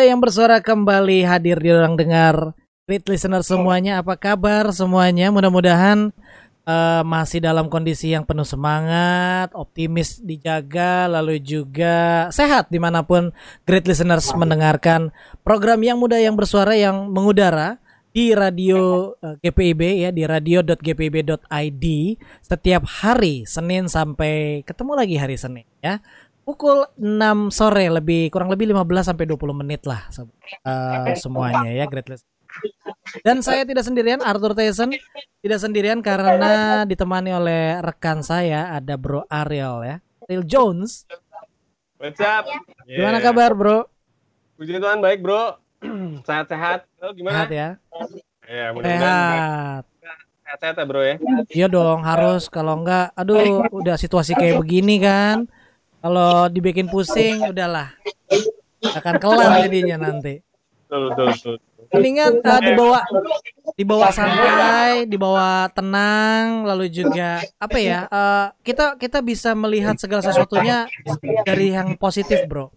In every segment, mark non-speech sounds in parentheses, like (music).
muda yang bersuara kembali hadir di ruang dengar. Great listener semuanya, apa kabar semuanya? Mudah-mudahan uh, masih dalam kondisi yang penuh semangat, optimis dijaga, lalu juga sehat di mana pun great listeners mendengarkan program yang muda yang bersuara yang mengudara di radio uh, GPIB ya di radio.gpib.id setiap hari Senin sampai ketemu lagi hari Senin ya pukul 6 sore lebih kurang lebih 15 sampai 20 menit lah uh, semuanya ya Great List. Dan saya tidak sendirian Arthur Tyson tidak sendirian karena ditemani oleh rekan saya ada Bro Ariel ya. Ariel Jones. What's up? Gimana yeah. kabar, Bro? Puji Tuhan baik, Bro. (clears throat) Sehat-sehat. Lo gimana? Sehat ya. Ya, Sehat. Sehat-sehat ya, Bro ya. Iya dong, harus kalau enggak aduh udah situasi kayak begini kan kalau dibikin pusing, udahlah. Akan kelar jadinya nanti. Betul, betul, betul. Mendingan uh, dibawa dibawa santai, dibawa tenang, lalu juga apa ya? Uh, kita kita bisa melihat segala sesuatunya dari yang positif, bro.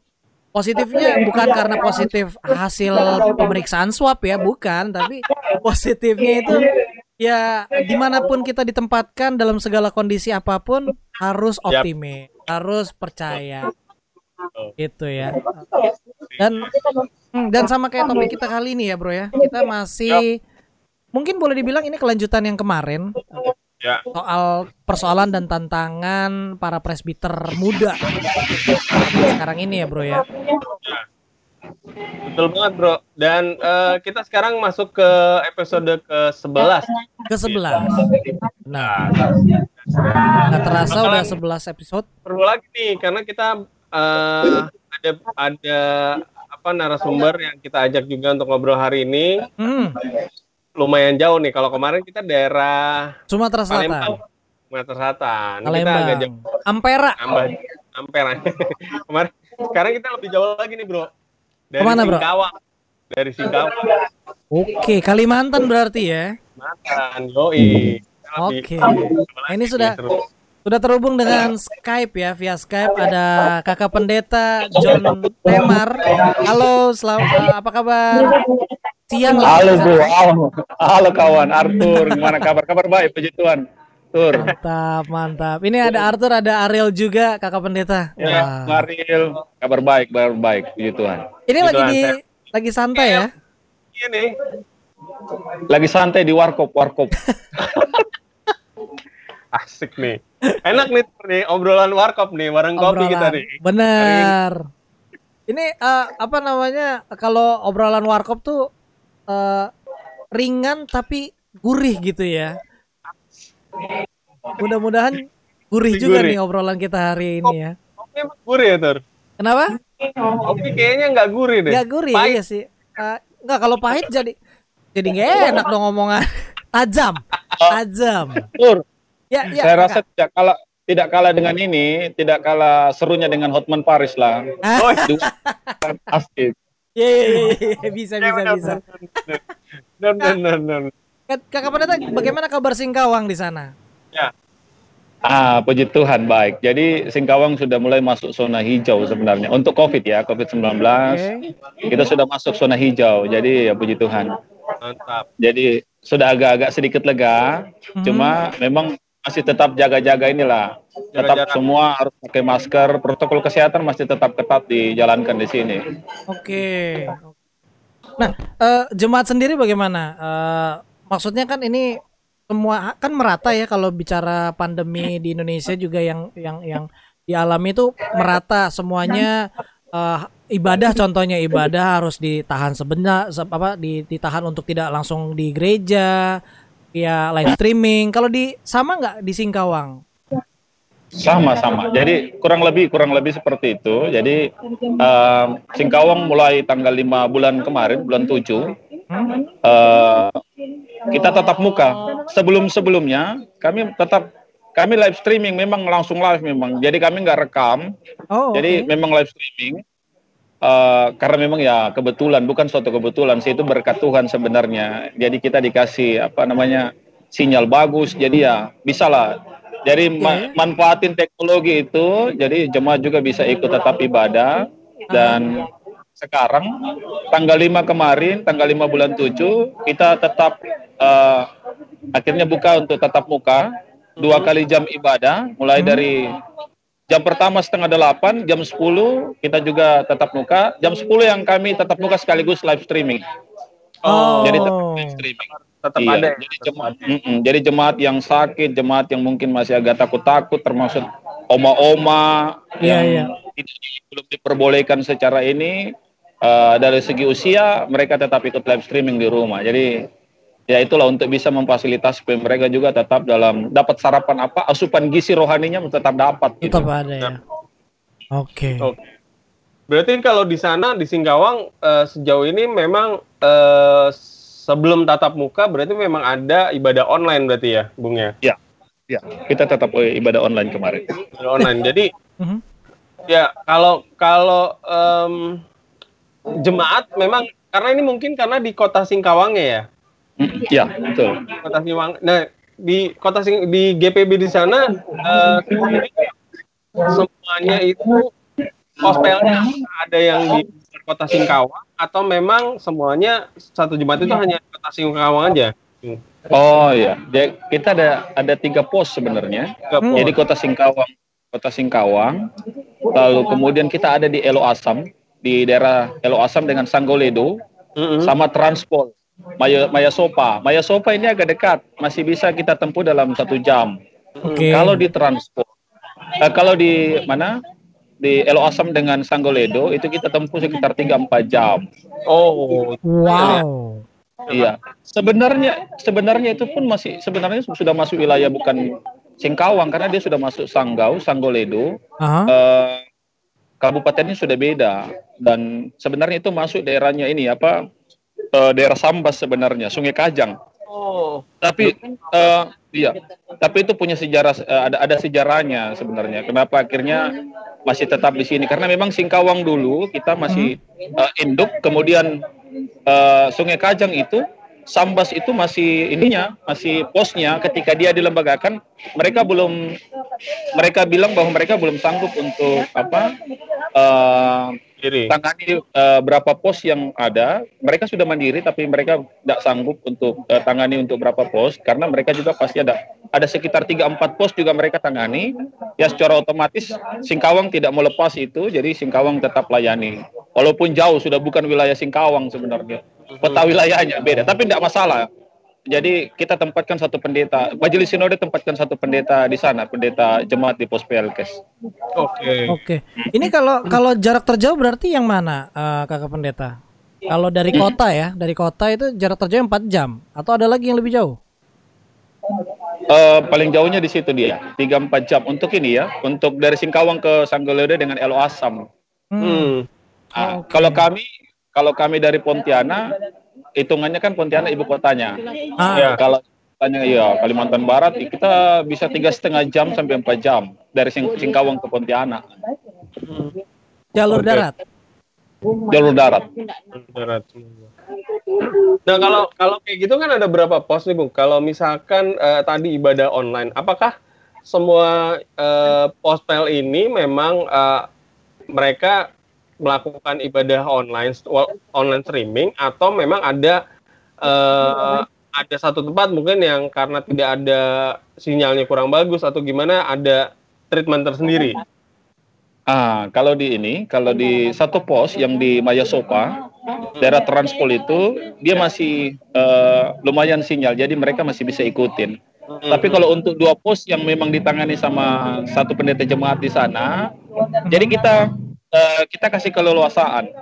Positifnya bukan karena positif hasil pemeriksaan swab ya, bukan, tapi positifnya itu ya di mana pun kita ditempatkan dalam segala kondisi apa pun harus optimis harus percaya. Itu ya. Dan hmm, dan sama kayak topik kita kali ini ya bro ya. Kita masih mungkin boleh dibilang ini kelanjutan yang kemarin. Ya. soal persoalan dan tantangan para presbiter muda. Sekarang ini ya bro ya, ya. Betul banget bro. Dan uh, kita sekarang masuk ke episode ke 11 Ke 11 Nah, nah terasa udah 11 episode. Perlu lagi nih karena kita uh, ada ada apa narasumber yang kita ajak juga untuk ngobrol hari ini. Hmm. Lumayan jauh nih. Kalau kemarin kita daerah Sumatera Selatan. Sumatera Selatan. Palembang. Kita agak jauh. Ampera. Ampera. (laughs) kemarin sekarang kita lebih jauh lagi nih, Bro. Dari Ke mana bro? Singkawang. Dari Singkawang. Oke, Kalimantan berarti ya? Kalimantan, yoi. Oke. Ini sudah sudah terhubung dengan Skype ya via Skype ada kakak pendeta John Temar. Halo, selamat apa kabar? Siang. Halo Bu, halo, halo kawan Arthur, gimana kabar? Kabar baik, puji Tuhan. Arthur. Mantap, mantap. Ini ada Arthur, ada Ariel juga, kakak pendeta. Ya, Wah. Ariel, kabar baik, kabar baik, puji Tuhan. Ini puji lagi Tuhan, di, saya. lagi santai ya? Iya nih. Lagi santai di warkop, warkop. (laughs) Asik nih. Enak nih, nih obrolan warkop nih, bareng kopi kita nih. Bener. Ini uh, apa namanya? Kalau obrolan warkop tuh uh, ringan tapi gurih gitu ya. Mudah-mudahan gurih juga gurih. nih obrolan kita hari ini ya. Kopi emang gurih ya, Tur? Kenapa? Kopi kayaknya nggak gurih deh. Nggak gurih, pahit. iya sih. Uh, nggak, kalau pahit jadi jadi nggak enak dong ngomongan. Tajam, tajam. Tur, ya, ya, saya rasa tidak kalah tidak kalah dengan ini, tidak kalah serunya dengan Hotman Paris lah. Oh, asik. Iya, iya, iya, iya, bisa, bisa, bisa. Benar, benar, benar. Kakak Pendeta, bagaimana kabar Singkawang di sana? Ya. Ah, puji Tuhan baik. Jadi Singkawang sudah mulai masuk zona hijau sebenarnya. Untuk COVID ya, COVID-19. Okay. Kita sudah masuk zona hijau. Jadi ya puji Tuhan. Mantap. Jadi sudah agak-agak sedikit lega. Hmm. Cuma memang masih tetap jaga-jaga inilah. Tetap jaga semua harus pakai masker. Protokol kesehatan masih tetap ketat dijalankan di sini. Oke. Okay. Nah, uh, jemaat sendiri bagaimana? Uh, maksudnya kan ini semua kan merata ya kalau bicara pandemi di Indonesia juga yang yang yang dialami itu merata semuanya uh, ibadah contohnya ibadah harus ditahan sebentar apa ditahan untuk tidak langsung di gereja ya live streaming. Kalau di sama nggak di Singkawang? Sama sama. Jadi kurang lebih kurang lebih seperti itu. Jadi uh, Singkawang mulai tanggal 5 bulan kemarin bulan 7 uh, kita tetap muka. Sebelum-sebelumnya kami tetap kami live streaming memang langsung live memang. Jadi kami nggak rekam. Oh, Jadi memang live streaming. Uh, karena memang ya kebetulan bukan suatu kebetulan sih itu berkat Tuhan sebenarnya. Jadi kita dikasih apa namanya sinyal bagus. Jadi ya bisa lah. Jadi okay. ma manfaatin teknologi itu. Jadi jemaat juga bisa ikut tetap ibadah dan sekarang tanggal 5 kemarin, tanggal 5 bulan 7 kita tetap uh, akhirnya buka untuk tatap muka dua hmm. kali jam ibadah mulai hmm. dari jam pertama setengah delapan, jam 10 kita juga tetap muka, jam 10 yang kami tetap muka sekaligus live streaming. Oh. Jadi tetap live streaming. Tetap iya. ada. Ya? Jadi jemaat, mm -mm. jadi jemaat yang sakit, jemaat yang mungkin masih agak takut-takut, termasuk oma-oma yeah, yang yeah. belum diperbolehkan secara ini, uh, dari segi usia mereka tetap ikut live streaming di rumah. Jadi ya itulah untuk bisa memfasilitasi supaya mereka juga tetap dalam dapat sarapan apa asupan gizi rohaninya tetap dapat. Gitu. Tetap ada ya. Oke. Okay. Okay. Berarti kalau di sana di Singkawang uh, sejauh ini memang uh, sebelum tatap muka berarti memang ada ibadah online berarti ya, Bung ya? Ya. Ya, kita tetap ibadah online kemarin. Ibadah online. Jadi mhm. ya kalau kalau um, jemaat memang karena ini mungkin karena di kota Singkawang ya. Iya, betul. Kota Singkawang. Nah, di kota Sing di GPB di sana uh, semuanya itu hospelnya ada yang di kota Singkawang atau memang semuanya satu jemaat itu hanya kota Singkawang aja? Oh iya, kita ada ada tiga pos sebenarnya. Jadi kota Singkawang, kota Singkawang, lalu kemudian kita ada di Elo Asam, di daerah Elo Asam dengan Sanggoledo mm-hmm. sama Transpol Maya Maya Sopa. Maya Sopa ini agak dekat, masih bisa kita tempuh dalam satu jam. Okay. Kalau di Transpol, eh, kalau di mana di Elo Asam dengan Sanggoledo itu kita tempuh sekitar 3-4 jam. Oh, wow. Iya, sebenarnya sebenarnya itu pun masih sebenarnya sudah masuk wilayah bukan Singkawang karena dia sudah masuk Sanggau, Sanggoledo. Uh-huh. Uh, kabupatennya sudah beda dan sebenarnya itu masuk daerahnya ini apa uh, daerah Sambas sebenarnya Sungai Kajang. Oh. Tapi uh, iya, tapi itu punya sejarah uh, ada ada sejarahnya sebenarnya. Kenapa akhirnya masih tetap di sini? Karena memang Singkawang dulu kita masih uh, induk, kemudian uh, Sungai Kajang itu Sambas itu masih ininya, masih posnya ketika dia dilembagakan, mereka belum mereka bilang bahwa mereka belum sanggup untuk apa uh, tangani uh, berapa pos yang ada. Mereka sudah mandiri tapi mereka tidak sanggup untuk uh, tangani untuk berapa pos karena mereka juga pasti ada ada sekitar 3 4 pos juga mereka tangani. Ya secara otomatis Singkawang tidak melepas itu, jadi Singkawang tetap layani. Walaupun jauh sudah bukan wilayah Singkawang sebenarnya peta wilayahnya beda, tapi tidak masalah. Jadi kita tempatkan satu pendeta, Majelis Sinode tempatkan satu pendeta di sana, pendeta jemaat di pos PLKes. Oke. Okay. Oke. Okay. Ini kalau kalau jarak terjauh berarti yang mana, uh, kakak pendeta? Kalau dari kota ya, dari kota itu jarak terjauh 4 jam, atau ada lagi yang lebih jauh? Uh, paling jauhnya di situ dia, 3-4 jam. Untuk ini ya, untuk dari Singkawang ke Sanggolede dengan Elo Asam. Hmm. Uh, okay. Kalau kami kalau kami dari Pontianak, hitungannya kan Pontianak ibu kotanya. Ah. Ya, kalau tanya ya Kalimantan Barat kita bisa tiga setengah jam sampai empat jam dari Sing Singkawang ke Pontianak. Jalur okay. darat. Jalur darat. Darat. Nah kalau kalau kayak gitu kan ada berapa pos nih bung? Kalau misalkan uh, tadi ibadah online, apakah semua uh, pos pel ini memang uh, mereka melakukan ibadah online online streaming atau memang ada uh, ada satu tempat mungkin yang karena tidak ada sinyalnya kurang bagus atau gimana ada treatment tersendiri. Ah, kalau di ini, kalau di satu pos yang di Maya Sopa, daerah Transpol itu dia masih uh, lumayan sinyal, jadi mereka masih bisa ikutin. Hmm. Tapi kalau untuk dua pos yang memang ditangani sama satu pendeta jemaat di sana, jadi kita uh, kita kasih keleluasaan.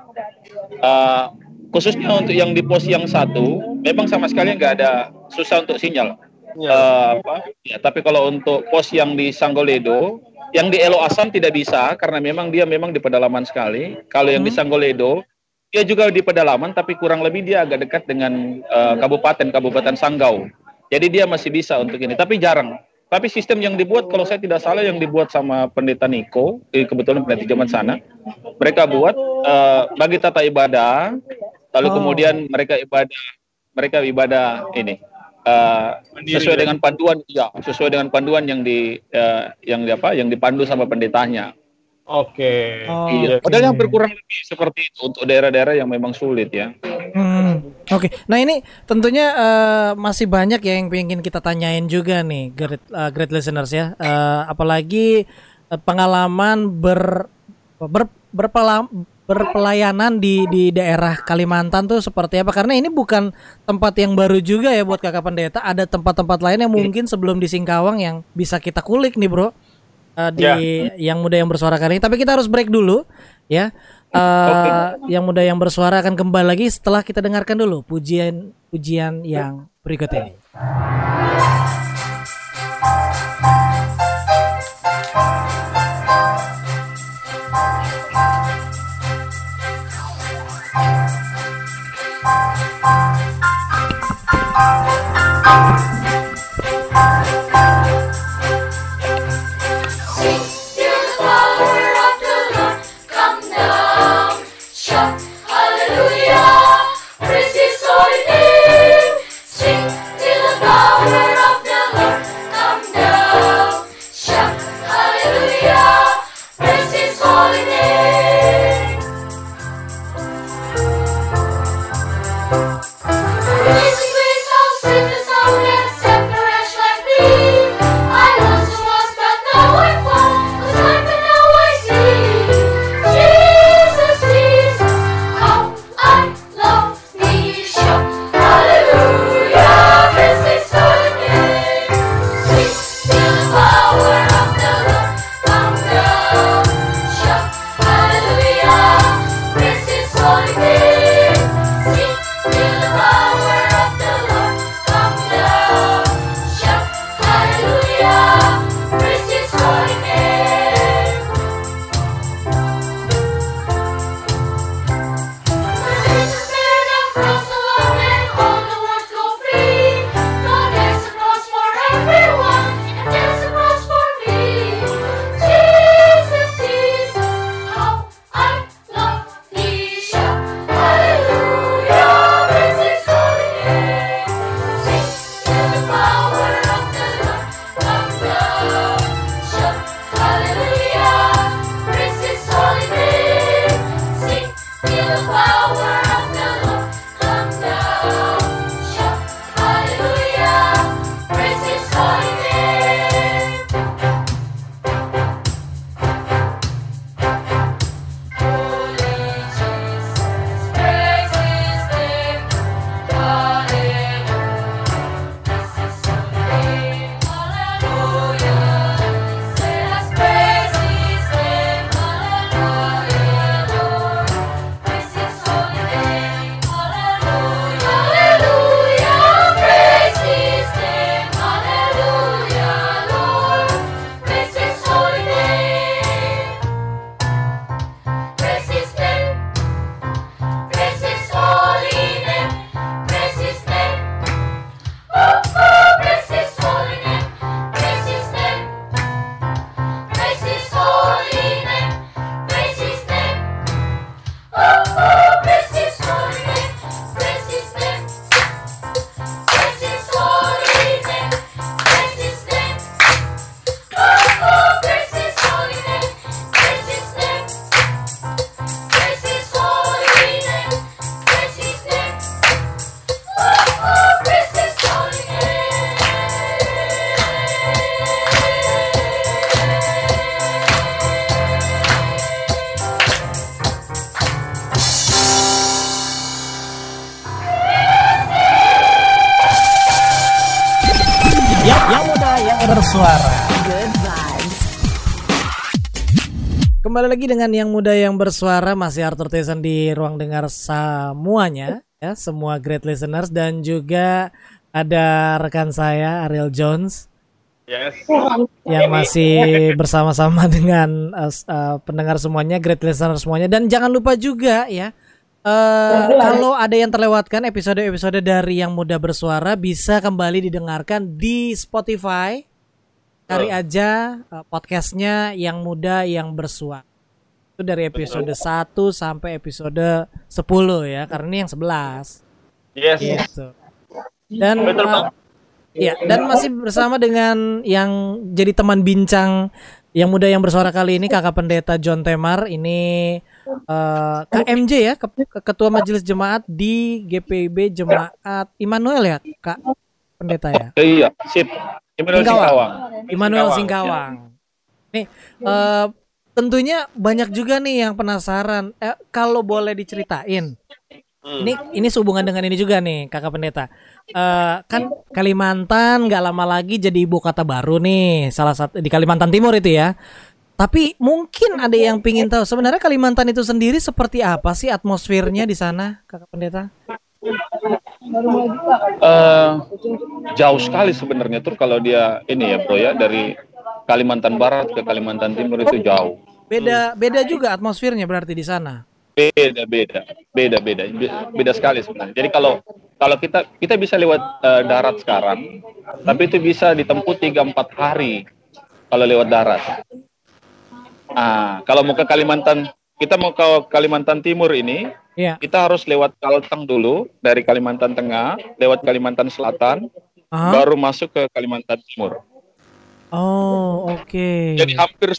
Uh, khususnya untuk yang di pos yang satu, memang sama sekali nggak ada susah untuk sinyal. Ya. Uh, apa? Ya, tapi kalau untuk pos yang di Sanggoledo, yang di Elo Asam tidak bisa karena memang dia memang di pedalaman sekali. Kalau yang di hmm. Sanggoledo, dia juga di pedalaman tapi kurang lebih dia agak dekat dengan uh, kabupaten Kabupaten Sanggau. Jadi dia masih bisa untuk ini, tapi jarang. Tapi sistem yang dibuat kalau saya tidak salah yang dibuat sama pendeta Niko, eh, kebetulan pendeta zaman sana, mereka buat uh, bagi tata ibadah, lalu oh. kemudian mereka ibadah, mereka ibadah ini uh, sesuai dengan panduan, ya sesuai dengan panduan yang di uh, yang di apa, yang dipandu sama pendetanya. Oke. Okay. Oh, iya. Padahal yang berkurang lebih seperti itu untuk daerah-daerah yang memang sulit ya. Hmm. Oke. Okay. Nah ini tentunya uh, masih banyak ya yang ingin kita tanyain juga nih, great, uh, great listeners ya. Uh, apalagi uh, pengalaman ber, ber berpelam, berpelayanan di di daerah Kalimantan tuh seperti apa? Karena ini bukan tempat yang baru juga ya buat kakak pendeta. Ada tempat-tempat lain yang mungkin sebelum di Singkawang yang bisa kita kulik nih bro uh, di yeah. yang muda yang bersuara kali ini. Tapi kita harus break dulu ya. Uh, okay. Yang muda yang bersuara akan kembali lagi setelah kita dengarkan dulu pujian pujian yang berikut ini. Lagi dengan yang muda yang bersuara masih Arthur Tyson di ruang dengar semuanya ya semua great listeners dan juga ada rekan saya Ariel Jones. Yes. Yang masih bersama-sama (laughs) dengan uh, uh, pendengar semuanya, great listeners semuanya dan jangan lupa juga ya Uh, kalau ada yang terlewatkan episode-episode dari yang muda bersuara bisa kembali didengarkan di Spotify. Cari aja uh, podcastnya yang muda yang bersuara itu dari episode Betul. 1 sampai episode 10 ya karena ini yang 11 yes gitu. dan Betul, uh, ya dan masih bersama dengan yang jadi teman bincang Yang muda yang bersuara kali ini Kakak Pendeta John Temar ini uh, KMJ ya, Ketua Majelis Jemaat di GPIB Jemaat Immanuel ya, Kak Pendeta ya. Iya, sip. Immanuel Singkawang. Immanuel Singkawang. Nih, uh, tentunya banyak juga nih yang penasaran. Eh, kalau boleh diceritain, Hmm. Ini ini sehubungan dengan ini juga nih kakak pendeta. Uh, kan Kalimantan nggak lama lagi jadi ibu kota baru nih, salah satu di Kalimantan Timur itu ya. Tapi mungkin ada yang pingin tahu sebenarnya Kalimantan itu sendiri seperti apa sih atmosfernya di sana, kakak pendeta? Uh, jauh sekali sebenarnya tuh kalau dia ini ya bro ya dari Kalimantan Barat ke Kalimantan Timur itu jauh. Beda beda juga atmosfernya berarti di sana. Beda beda beda beda beda sekali sebenarnya. Jadi kalau kalau kita kita bisa lewat uh, darat sekarang, tapi itu bisa ditempuh tiga empat hari kalau lewat darat. Ah, kalau mau ke Kalimantan, kita mau ke Kalimantan Timur ini, yeah. kita harus lewat Kalteng dulu dari Kalimantan Tengah, lewat Kalimantan Selatan, uh -huh. baru masuk ke Kalimantan Timur. Oh, oke. Okay. Jadi hampir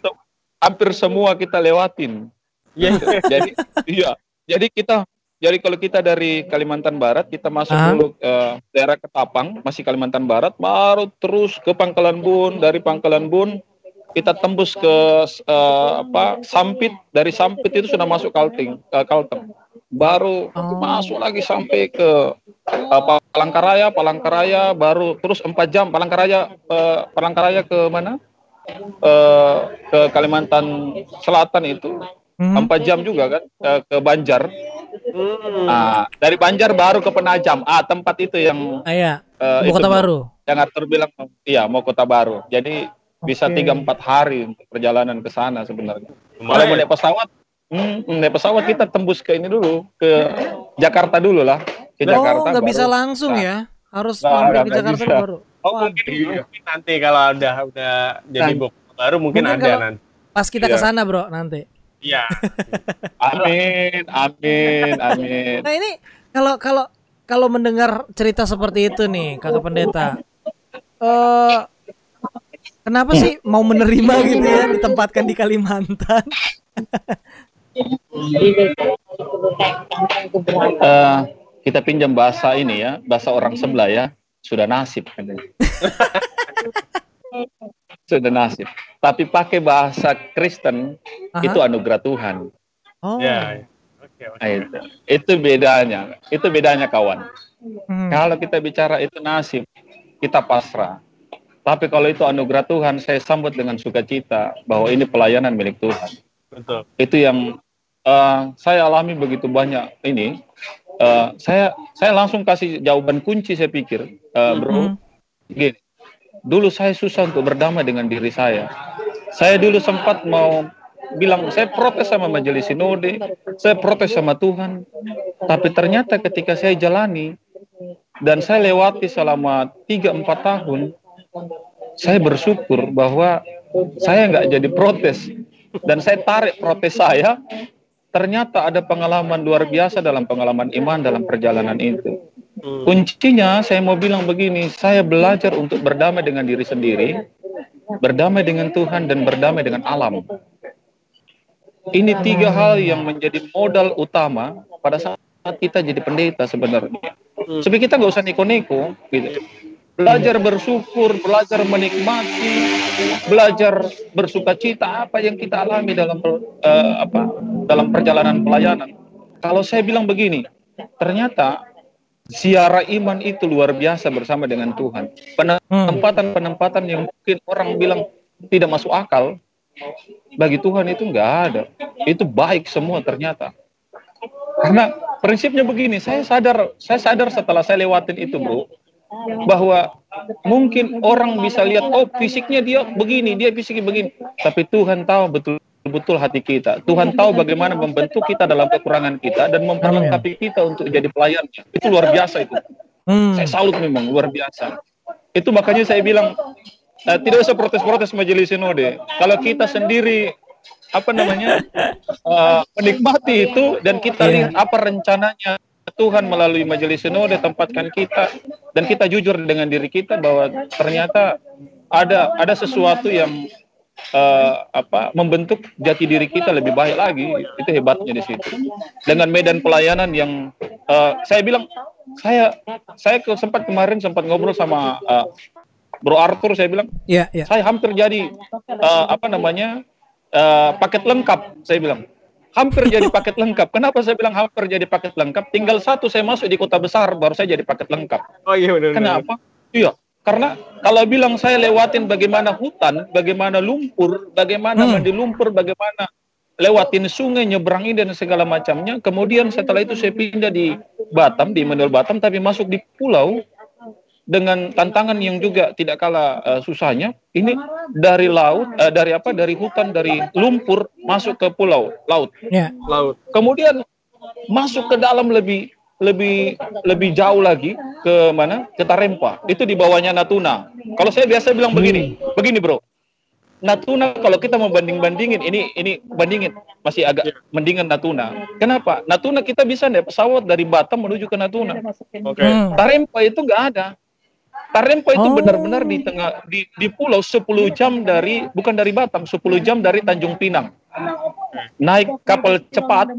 hampir semua kita lewatin. Iya. jadi iya. Jadi kita jadi kalau kita dari Kalimantan Barat kita masuk ah. dulu uh, daerah Ketapang, masih Kalimantan Barat, baru terus ke Pangkalan Bun, dari Pangkalan Bun kita tembus ke uh, apa Sampit, dari Sampit itu sudah masuk Kalting, uh, Kalteng. Baru oh. masuk lagi sampai ke uh, Palangkaraya, Palangkaraya baru terus empat jam Palangkaraya uh, Palangkaraya ke mana? Uh, ke Kalimantan Selatan itu hmm. 4 jam juga kan ke, ke Banjar. Hmm. Nah, dari Banjar baru ke Penajam. Ah, tempat itu yang ah, iya. uh, mau kota baru. Yang Arthur bilang iya mau kota baru. Jadi okay. bisa tiga empat hari untuk perjalanan ke sana sebenarnya. Kalau mau naik pesawat, hmm, naik pesawat kita tembus ke ini dulu ke Jakarta dulu lah. Ke oh, Jakarta. nggak bisa langsung nah. ya? Harus nah, mampir ke Jakarta bisa. baru. Oh, mungkin, mungkin nanti kalau udah udah jadi nah. baru mungkin, mungkin ada nanti. Pas kita ke iya. sana, Bro, nanti. Iya. (laughs) amin, amin, amin. Nah ini kalau kalau kalau mendengar cerita seperti itu nih, kakak pendeta, uh, kenapa sih mau menerima gitu ya ditempatkan di Kalimantan? uh, (laughs) kita pinjam bahasa ini ya, bahasa orang sebelah ya, sudah nasib (laughs) sudah nasib. Tapi pakai bahasa Kristen Aha. itu anugerah Tuhan. Oh. Ya. Okay, okay. Nah, itu. itu bedanya. Itu bedanya kawan. Hmm. Kalau kita bicara itu nasib, kita pasrah. Tapi kalau itu anugerah Tuhan, saya sambut dengan sukacita bahwa ini pelayanan milik Tuhan. Betul. Itu yang uh, saya alami begitu banyak ini. Uh, saya saya langsung kasih jawaban kunci saya pikir, uh, bro. -hmm. Gini, dulu saya susah untuk berdamai dengan diri saya. Saya dulu sempat mau bilang saya protes sama majelis sinode, saya protes sama Tuhan. Tapi ternyata ketika saya jalani dan saya lewati selama 3-4 tahun, saya bersyukur bahwa saya nggak jadi protes dan saya tarik protes saya. Ternyata ada pengalaman luar biasa dalam pengalaman iman dalam perjalanan itu. Hmm. Kuncinya saya mau bilang begini, saya belajar untuk berdamai dengan diri sendiri, berdamai dengan Tuhan dan berdamai dengan alam. Ini tiga hal yang menjadi modal utama pada saat kita jadi pendeta sebenarnya. Hmm. Sebenarnya kita nggak usah neko-neko, gitu. Belajar bersyukur, belajar menikmati, belajar bersuka cita apa yang kita alami dalam uh, apa dalam perjalanan pelayanan. Kalau saya bilang begini, ternyata Siara iman itu luar biasa bersama dengan Tuhan. Penempatan-penempatan yang mungkin orang bilang tidak masuk akal, bagi Tuhan itu enggak ada. Itu baik semua ternyata. Karena prinsipnya begini, saya sadar, saya sadar setelah saya lewatin itu, bro, bahwa mungkin orang bisa lihat, oh fisiknya dia begini, dia fisiknya begini, tapi Tuhan tahu betul betul hati kita. Tuhan tahu bagaimana membentuk kita dalam kekurangan kita dan memperlengkapi kita untuk jadi pelayan. Itu luar biasa itu. Hmm. Saya salut memang luar biasa. Itu makanya saya bilang uh, tidak usah protes-protes majelis sinode. Kalau kita sendiri apa namanya uh, menikmati itu dan kita iya. lihat apa rencananya Tuhan melalui majelis sinode tempatkan kita. Dan kita jujur dengan diri kita bahwa ternyata ada ada sesuatu yang uh, apa membentuk jati diri kita lebih baik lagi. Itu hebatnya di situ. Dengan medan pelayanan yang uh, saya bilang saya saya ke, sempat kemarin sempat ngobrol sama uh, Bro Arthur saya bilang yeah, yeah. saya hampir jadi uh, apa namanya uh, paket lengkap saya bilang hampir jadi paket lengkap. Kenapa saya bilang hampir jadi paket lengkap? Tinggal satu saya masuk di kota besar baru saya jadi paket lengkap. Oh iya benar. Kenapa? Iya, karena kalau bilang saya lewatin bagaimana hutan, bagaimana lumpur, bagaimana hmm. mandi lumpur, bagaimana lewatin sungai, nyeberangi dan segala macamnya. Kemudian setelah itu saya pindah di Batam, di Menul Batam, tapi masuk di pulau dengan tantangan yang juga tidak kalah uh, susahnya. Ini dari laut, uh, dari apa? Dari hutan, dari lumpur masuk ke pulau, laut. Yeah. Laut. Kemudian masuk ke dalam lebih lebih lebih jauh lagi ke mana? Ke Tarempa. Itu di bawahnya Natuna. Kalau saya biasa bilang begini, begini bro. Natuna kalau kita mau banding-bandingin ini ini bandingin masih agak yeah. mendingan Natuna. Kenapa? Natuna kita bisa naik pesawat dari Batam menuju ke Natuna. Oke. Okay. Hmm. Tarempa itu enggak ada. Tarempa itu oh. benar-benar di tengah di di pulau 10 jam dari bukan dari Batam, 10 jam dari Tanjung Pinang. Naik kapal cepat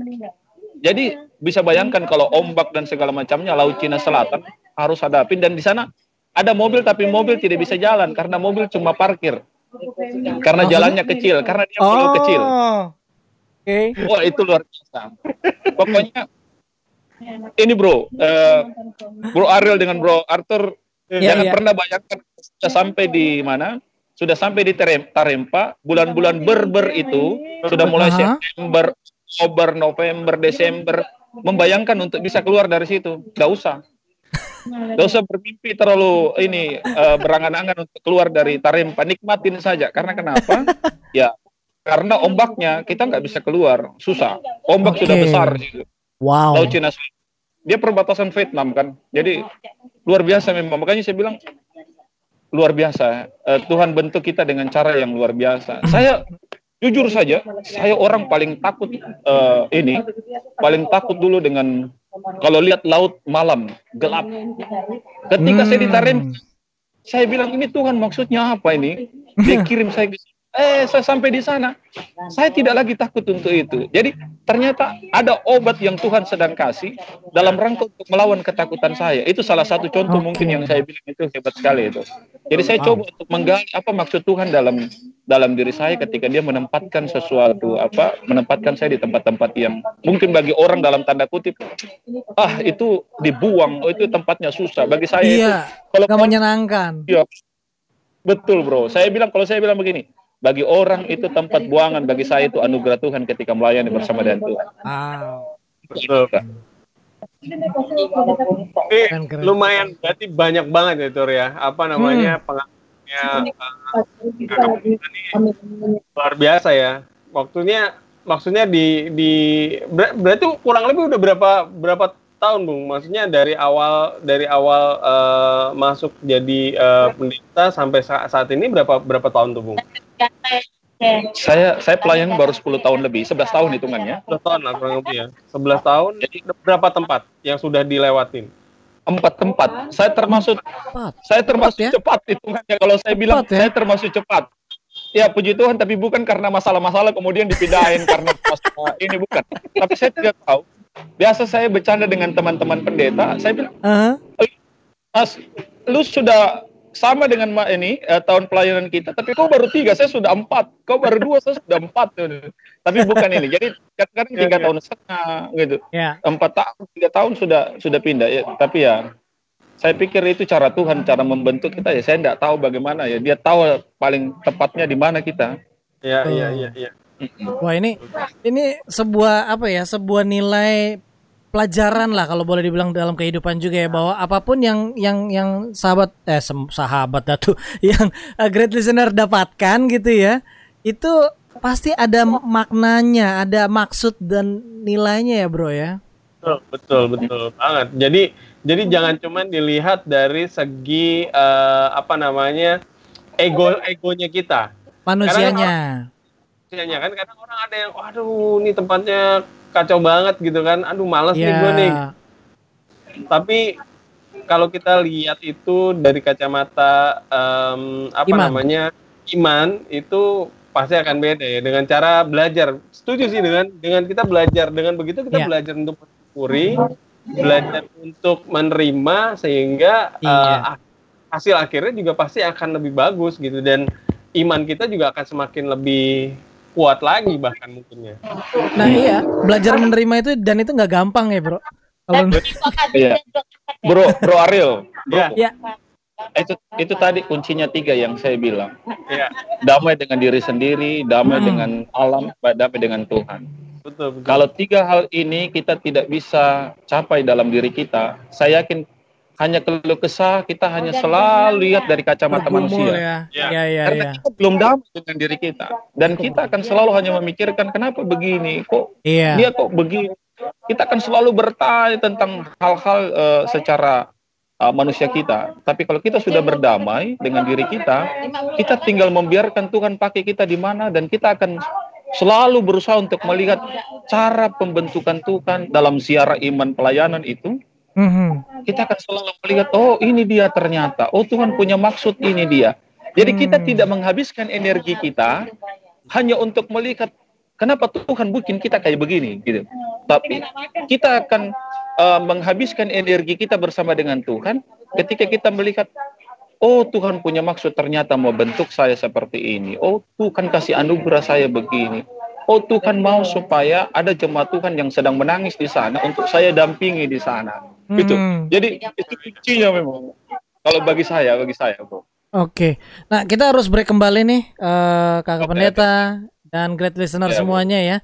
jadi bisa bayangkan kalau ombak dan segala macamnya Laut Cina Selatan harus hadapin dan di sana ada mobil tapi mobil tidak bisa jalan karena mobil cuma parkir. Karena jalannya kecil, karena dia pulau oh. kecil. Oke. Okay. Wah, itu luar biasa. Pokoknya ini bro, uh, bro Ariel dengan bro Arthur yeah, jangan yeah. pernah bayangkan sudah sampai di mana? Sudah sampai di Tarempa, bulan-bulan berber itu sudah mulai uh -huh. September, Oktober, November, Desember, membayangkan untuk bisa keluar dari situ. Gak usah. Gak usah bermimpi terlalu ini uh, berangan-angan untuk keluar dari Tarempa. Nikmatin saja. Karena kenapa? (laughs) ya, karena ombaknya kita nggak bisa keluar. Susah. Ombak okay. sudah besar. Gitu. Wow. Laut Cina Dia perbatasan Vietnam kan. Jadi luar biasa memang. Makanya saya bilang luar biasa. Uh, Tuhan bentuk kita dengan cara yang luar biasa. Saya jujur saja saya orang paling takut uh, ini paling takut dulu dengan kalau lihat laut malam gelap ketika hmm. saya ditarik saya bilang ini Tuhan maksudnya apa ini dia kirim saya Eh, saya sampai di sana. Saya tidak lagi takut untuk itu. Jadi ternyata ada obat yang Tuhan sedang kasih dalam rangka untuk melawan ketakutan saya. Itu salah satu contoh okay. mungkin yang saya bilang itu hebat sekali itu. Jadi saya wow. coba untuk menggali apa maksud Tuhan dalam dalam diri saya ketika dia menempatkan sesuatu apa menempatkan saya di tempat-tempat yang mungkin bagi orang dalam tanda kutip ah itu dibuang oh itu tempatnya susah bagi saya iya, itu kalau menyenangkan iya betul bro saya bilang kalau saya bilang begini bagi orang itu tempat buangan, bagi saya itu anugerah Tuhan ketika melayani bersama dengan Tuhan. Wow. Betul. Oke, lumayan berarti banyak banget ya Tur ya. Apa namanya hmm. pengalamannya uh, luar biasa ya. Waktunya maksudnya di di berarti kurang lebih udah berapa berapa tahun Bung? Maksudnya dari awal dari awal uh, masuk jadi uh, pendeta sampai saat ini berapa berapa tahun tuh Bung? Saya saya pelayan baru 10 tahun lebih, 11 tahun hitungannya. 11 tahun lah kurang lebih ya. 11 tahun. Jadi berapa tempat yang sudah dilewatin? Empat tempat. Saya termasuk cepat. saya termasuk cepat, ya? cepat hitungannya kalau saya bilang ya? saya termasuk cepat. Ya puji Tuhan tapi bukan karena masalah-masalah kemudian dipindahin karena masalah ini bukan. Tapi saya tidak tahu. Biasa saya bercanda dengan teman-teman pendeta, saya bilang, uh -huh. Mas, lu sudah sama dengan ini uh, tahun pelayanan kita, tapi kau baru tiga, saya sudah empat, kau baru dua, saya sudah empat. tapi bukan ini. Jadi kadang-kadang tiga tahun setengah gitu, yeah. empat tahun, tiga tahun sudah sudah pindah. Ya, tapi ya, saya pikir itu cara Tuhan, cara membentuk kita ya. Saya tidak tahu bagaimana ya. Dia tahu paling tepatnya di mana kita. Ya, iya, iya, iya. Wah ini ini sebuah apa ya sebuah nilai pelajaran lah kalau boleh dibilang dalam kehidupan juga ya bahwa apa pun yang yang yang sahabat eh sahabat datu (laughs) yang uh, great listener dapatkan gitu ya itu pasti ada maknanya ada maksud dan nilainya ya bro ya betul betul betul banget jadi jadi jangan cuma dilihat dari segi uh, apa namanya ego egonya kita manusianya manusianya kan kadang orang ada yang waduh ini tempatnya kacau banget gitu kan aduh males yeah. nih gue nih tapi kalau kita lihat itu dari kacamata um, apa iman. namanya iman itu pasti akan beda ya dengan cara belajar. Setuju sih dengan dengan kita belajar dengan begitu kita yeah. belajar untuk mensyukuri, belajar untuk menerima sehingga yeah. uh, hasil akhirnya juga pasti akan lebih bagus gitu dan iman kita juga akan semakin lebih kuat lagi bahkan mungkinnya. Nah iya belajar menerima itu dan itu nggak gampang ya bro. Kalau iya. Bro, Bro Ariel. Bro. Ya. ya itu itu tadi kuncinya tiga yang saya bilang ya. damai dengan diri sendiri damai hmm. dengan alam damai dengan Tuhan betul, betul. kalau tiga hal ini kita tidak bisa capai dalam diri kita saya yakin hanya keluh kesah kita hanya selalu lihat dari kacamata Bergumul, manusia ya. Ya. Ya, ya, karena ya. kita belum damai dengan diri kita dan kita akan selalu hanya memikirkan kenapa begini kok ya. dia kok begini kita akan selalu bertanya tentang hal-hal uh, secara uh, manusia kita. Tapi kalau kita sudah berdamai dengan diri kita, kita tinggal membiarkan Tuhan pakai kita di mana dan kita akan selalu berusaha untuk melihat cara pembentukan Tuhan dalam siara iman pelayanan itu. Mm-hmm. Kita akan selalu melihat, oh ini dia ternyata, oh Tuhan punya maksud ini dia. Jadi kita mm. tidak menghabiskan energi kita hanya untuk melihat kenapa Tuhan bikin kita kayak begini gitu. Tapi kita akan uh, menghabiskan energi kita bersama dengan Tuhan ketika kita melihat oh Tuhan punya maksud ternyata mau bentuk saya seperti ini oh Tuhan kasih anugerah saya begini oh Tuhan mau supaya ada jemaat Tuhan yang sedang menangis di sana untuk saya dampingi di sana gitu hmm. jadi itu kuncinya memang kalau bagi saya bagi saya bro Oke, nah kita harus break kembali nih, uh, kakak okay, pendeta okay. dan great listener yeah, semuanya ya.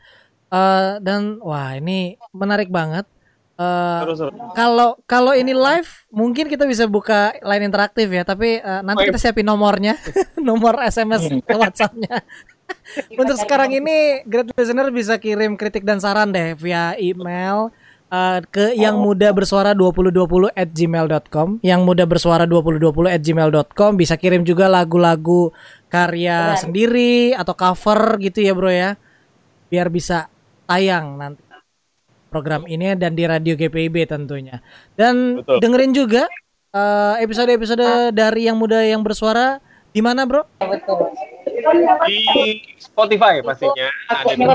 Uh, dan wah ini menarik banget. Uh, kalau kalau ini live mungkin kita bisa buka line interaktif ya tapi uh, nanti kita siapin nomornya (laughs) nomor SMS WhatsAppnya. Untuk sekarang ini great listener bisa kirim kritik dan saran deh via email uh, ke yang muda bersuara 2020 at gmail.com yang muda bersuara 2020 at gmail.com bisa kirim juga lagu-lagu karya sendiri atau cover gitu ya bro ya. Biar bisa tayang nanti program ini dan di radio GPIB tentunya. Dan Betul. dengerin juga eh, episode-episode uh, dari yang muda yang bersuara di mana, Bro? Di Spotify pastinya. Ada di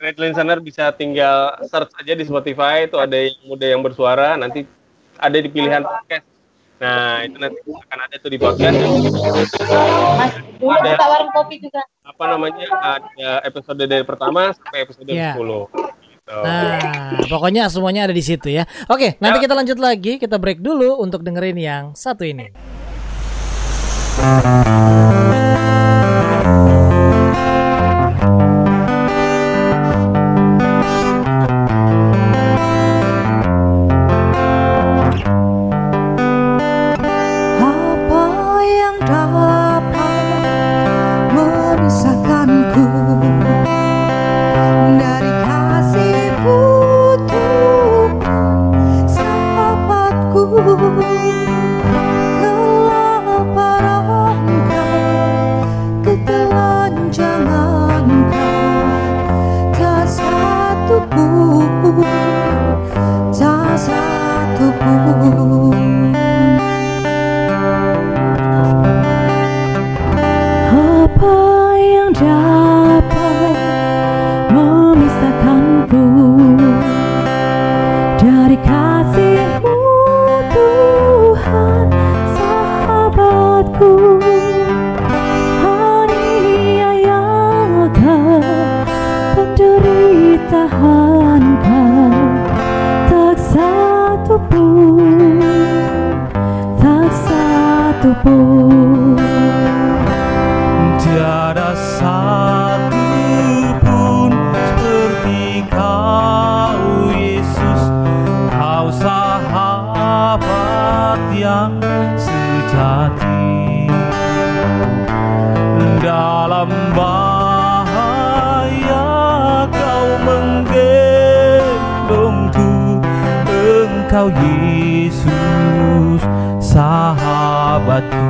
Red Listener bisa tinggal search aja di Spotify itu ada yang muda yang bersuara nanti ada di pilihan podcast. Nah, itu nanti akan ada tuh di podcast. ada tawaran kopi juga. Apa namanya? Ada episode dari pertama sampai episode yeah. 10. Nah, pokoknya semuanya ada di situ ya. Oke, nanti ya. kita lanjut lagi. Kita break dulu untuk dengerin yang satu ini. Engkau Yesus sahabatku.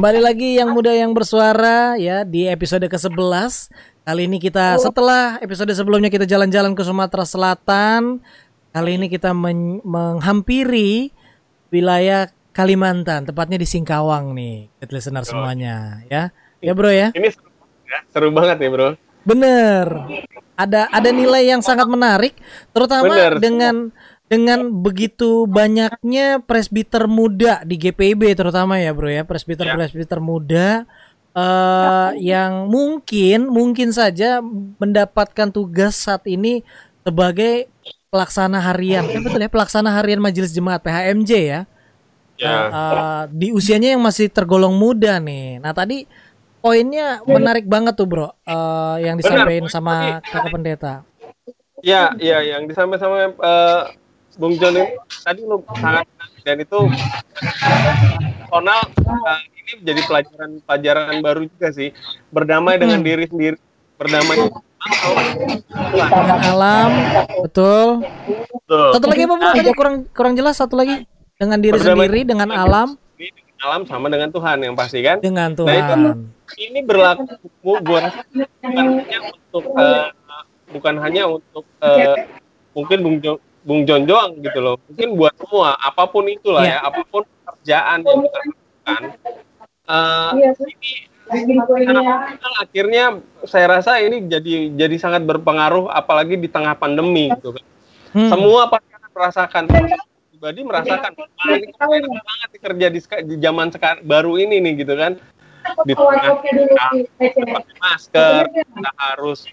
Kembali lagi yang muda yang bersuara ya di episode ke-11. Kali ini kita setelah episode sebelumnya kita jalan-jalan ke Sumatera Selatan, kali ini kita men menghampiri wilayah Kalimantan, tepatnya di Singkawang nih, listener semuanya ya. Ya bro ya. Ini seru, ya, seru banget ya bro. Bener. Ada ada nilai yang sangat menarik, terutama Bener. dengan dengan begitu banyaknya presbiter muda di GPIB terutama ya bro ya. Presbiter ya. presbiter muda uh, yang mungkin mungkin saja mendapatkan tugas saat ini sebagai pelaksana harian. Eh, betul ya pelaksana harian majelis jemaat PHMJ ya. Ya. Uh, di usianya yang masih tergolong muda nih. Nah tadi poinnya menarik banget tuh bro uh, yang disampaikan sama kakak pendeta. Ya ya yang disampaikan sama uh, Bung John ini tadi lu sangat dan itu personal uh, ini jadi pelajaran pelajaran baru juga sih. Berdamai dengan hmm. diri sendiri berdamai dengan alam betul. betul. Satu lagi apa bro tadi kurang kurang jelas satu lagi. Dengan diri berdamai sendiri dengan alam. dengan alam sama dengan Tuhan yang pasti kan? Dengan Tuhan nah, itu ini berlaku buat bukan hanya untuk uh, bukan hanya untuk uh, mungkin Bung Jo Bung Jon Joang gitu loh. Mungkin buat semua, apa pun itulah yeah. ya, apa pun pekerjaan yang kita lakukan. Uh, ini akhirnya saya rasa ini jadi jadi sangat berpengaruh apalagi di tengah pandemi gitu kan. Hmm. Semua pasti akan merasakan pribadi merasakan ah, ini banget kerja di, di zaman sekarang baru ini nih gitu kan di tengah kita pakai masker kita harus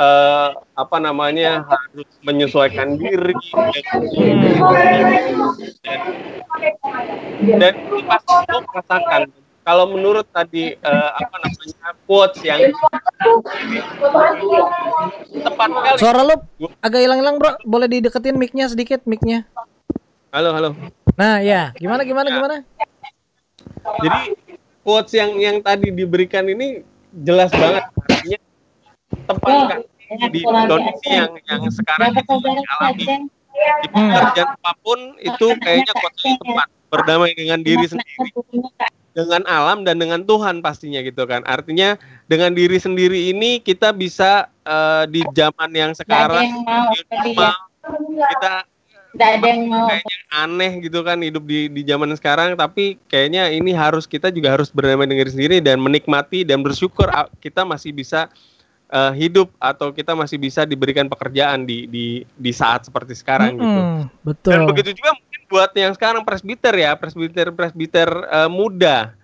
uh, apa namanya harus menyesuaikan diri dan, dan itu pasti lo merasakan kalau menurut tadi uh, apa namanya quotes yang tepat kali suara lo agak hilang-hilang bro. Boleh dideketin micnya sedikit micnya. Halo halo. Nah ya gimana gimana ya. gimana? Jadi quotes yang yang tadi diberikan ini jelas banget. Artinya tepat kan di kondisi yang yang sekarang itu alami di pekerjaan apa pun itu kayaknya kuatnya tepat berdamai dengan diri sendiri. dengan alam dan dengan Tuhan pastinya gitu kan. Artinya dengan diri sendiri ini kita bisa uh, di zaman yang sekarang rumah kita Tidak ada yang mau. Kayaknya aneh gitu kan hidup di di zaman sekarang, tapi kayaknya ini harus kita juga harus berdamai dengan diri sendiri dan menikmati dan bersyukur kita masih bisa uh, hidup atau kita masih bisa diberikan pekerjaan di di di saat seperti sekarang hmm, gitu. Betul. Dan begitu juga mungkin buat yang sekarang presbiter ya, presbiter presbiter uh, muda.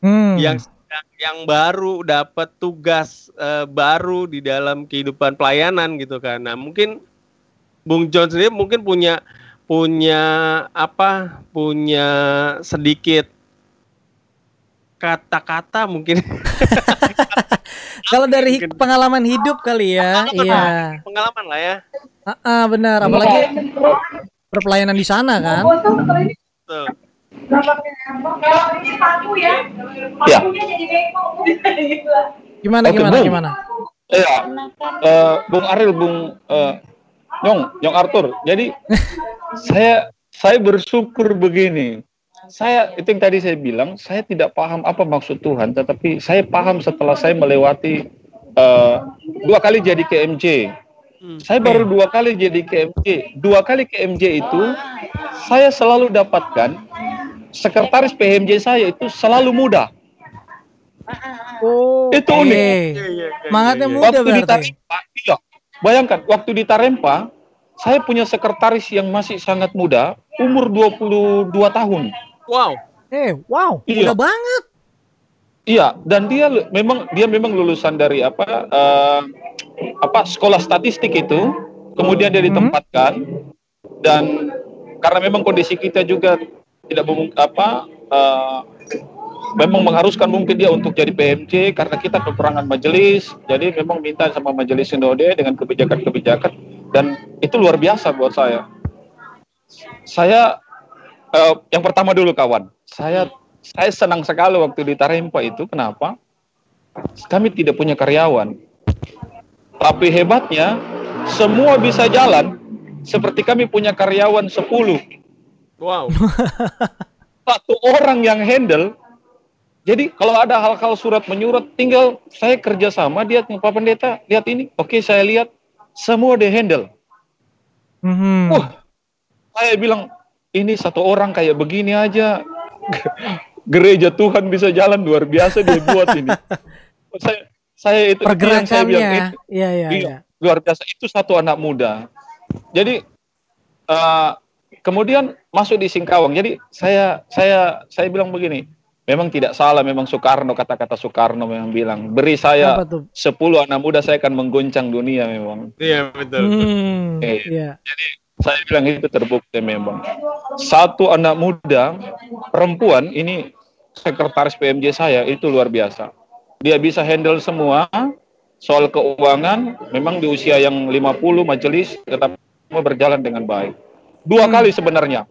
Hmm. Yang yang baru dapat tugas uh, baru di dalam kehidupan pelayanan gitu kan. Nah, mungkin Bung John sendiri mungkin punya punya apa? Punya sedikit kata-kata mungkin. (laughs) (laughs) Kalau dari mungkin. pengalaman hidup kali ya, pengalaman iya. Pengalaman lah ya. Ah, uh, benar, apalagi berpelayanan di sana kan. Betul. Ya. Gimana gimana gimana? Iya. Uh, Bung Aril, Bung uh, Nyong, Nyong Arthur. Jadi (laughs) saya saya bersyukur begini. Saya itu yang tadi saya bilang, saya tidak paham apa maksud Tuhan, tetapi saya paham setelah saya melewati uh, dua kali jadi KMJ. Hmm. Saya baru dua kali jadi KMJ. Dua kali KMJ itu saya selalu dapatkan sekretaris PMJ saya itu selalu muda. Oh, itu unik. Okay. Semangatnya muda waktu berarti. Di Tarempa, iya. Bayangkan waktu di Tarempa, saya punya sekretaris yang masih sangat muda, umur 22 tahun. Wow. Eh, wow, iya. muda banget. Iya, dan dia memang dia memang lulusan dari apa uh, apa sekolah statistik itu, kemudian dia hmm. ditempatkan hmm. dan karena memang kondisi kita juga tidak apa uh, memang mengharuskan mungkin dia untuk jadi PMC karena kita kekurangan majelis jadi memang minta sama majelis sinode dengan kebijakan-kebijakan dan itu luar biasa buat saya saya uh, yang pertama dulu kawan saya saya senang sekali waktu di Tarempa itu kenapa kami tidak punya karyawan tapi hebatnya semua bisa jalan seperti kami punya karyawan 10 Wow. (laughs) Satu orang yang handle. Jadi kalau ada hal-hal surat menyurat, tinggal saya kerjasama dia Pak Pendeta lihat ini, oke saya lihat semua dia handle. Mm-hmm. Wah, saya bilang ini satu orang kayak begini aja (laughs) gereja Tuhan bisa jalan luar biasa dia buat ini. (laughs) saya saya itu pergerakannya, saya bilang itu, iya, iya, iya, luar biasa itu satu anak muda. Jadi uh, Kemudian masuk di Singkawang. Jadi saya saya saya bilang begini, memang tidak salah memang Soekarno kata-kata Soekarno memang bilang beri saya sepuluh anak muda saya akan mengguncang dunia memang. Iya betul. Hmm, okay. yeah. Jadi saya bilang itu terbukti memang. Satu anak muda perempuan ini sekretaris PMJ saya itu luar biasa. Dia bisa handle semua soal keuangan memang di usia yang 50 majelis tetap berjalan dengan baik. Dua hmm. kali sebenarnya.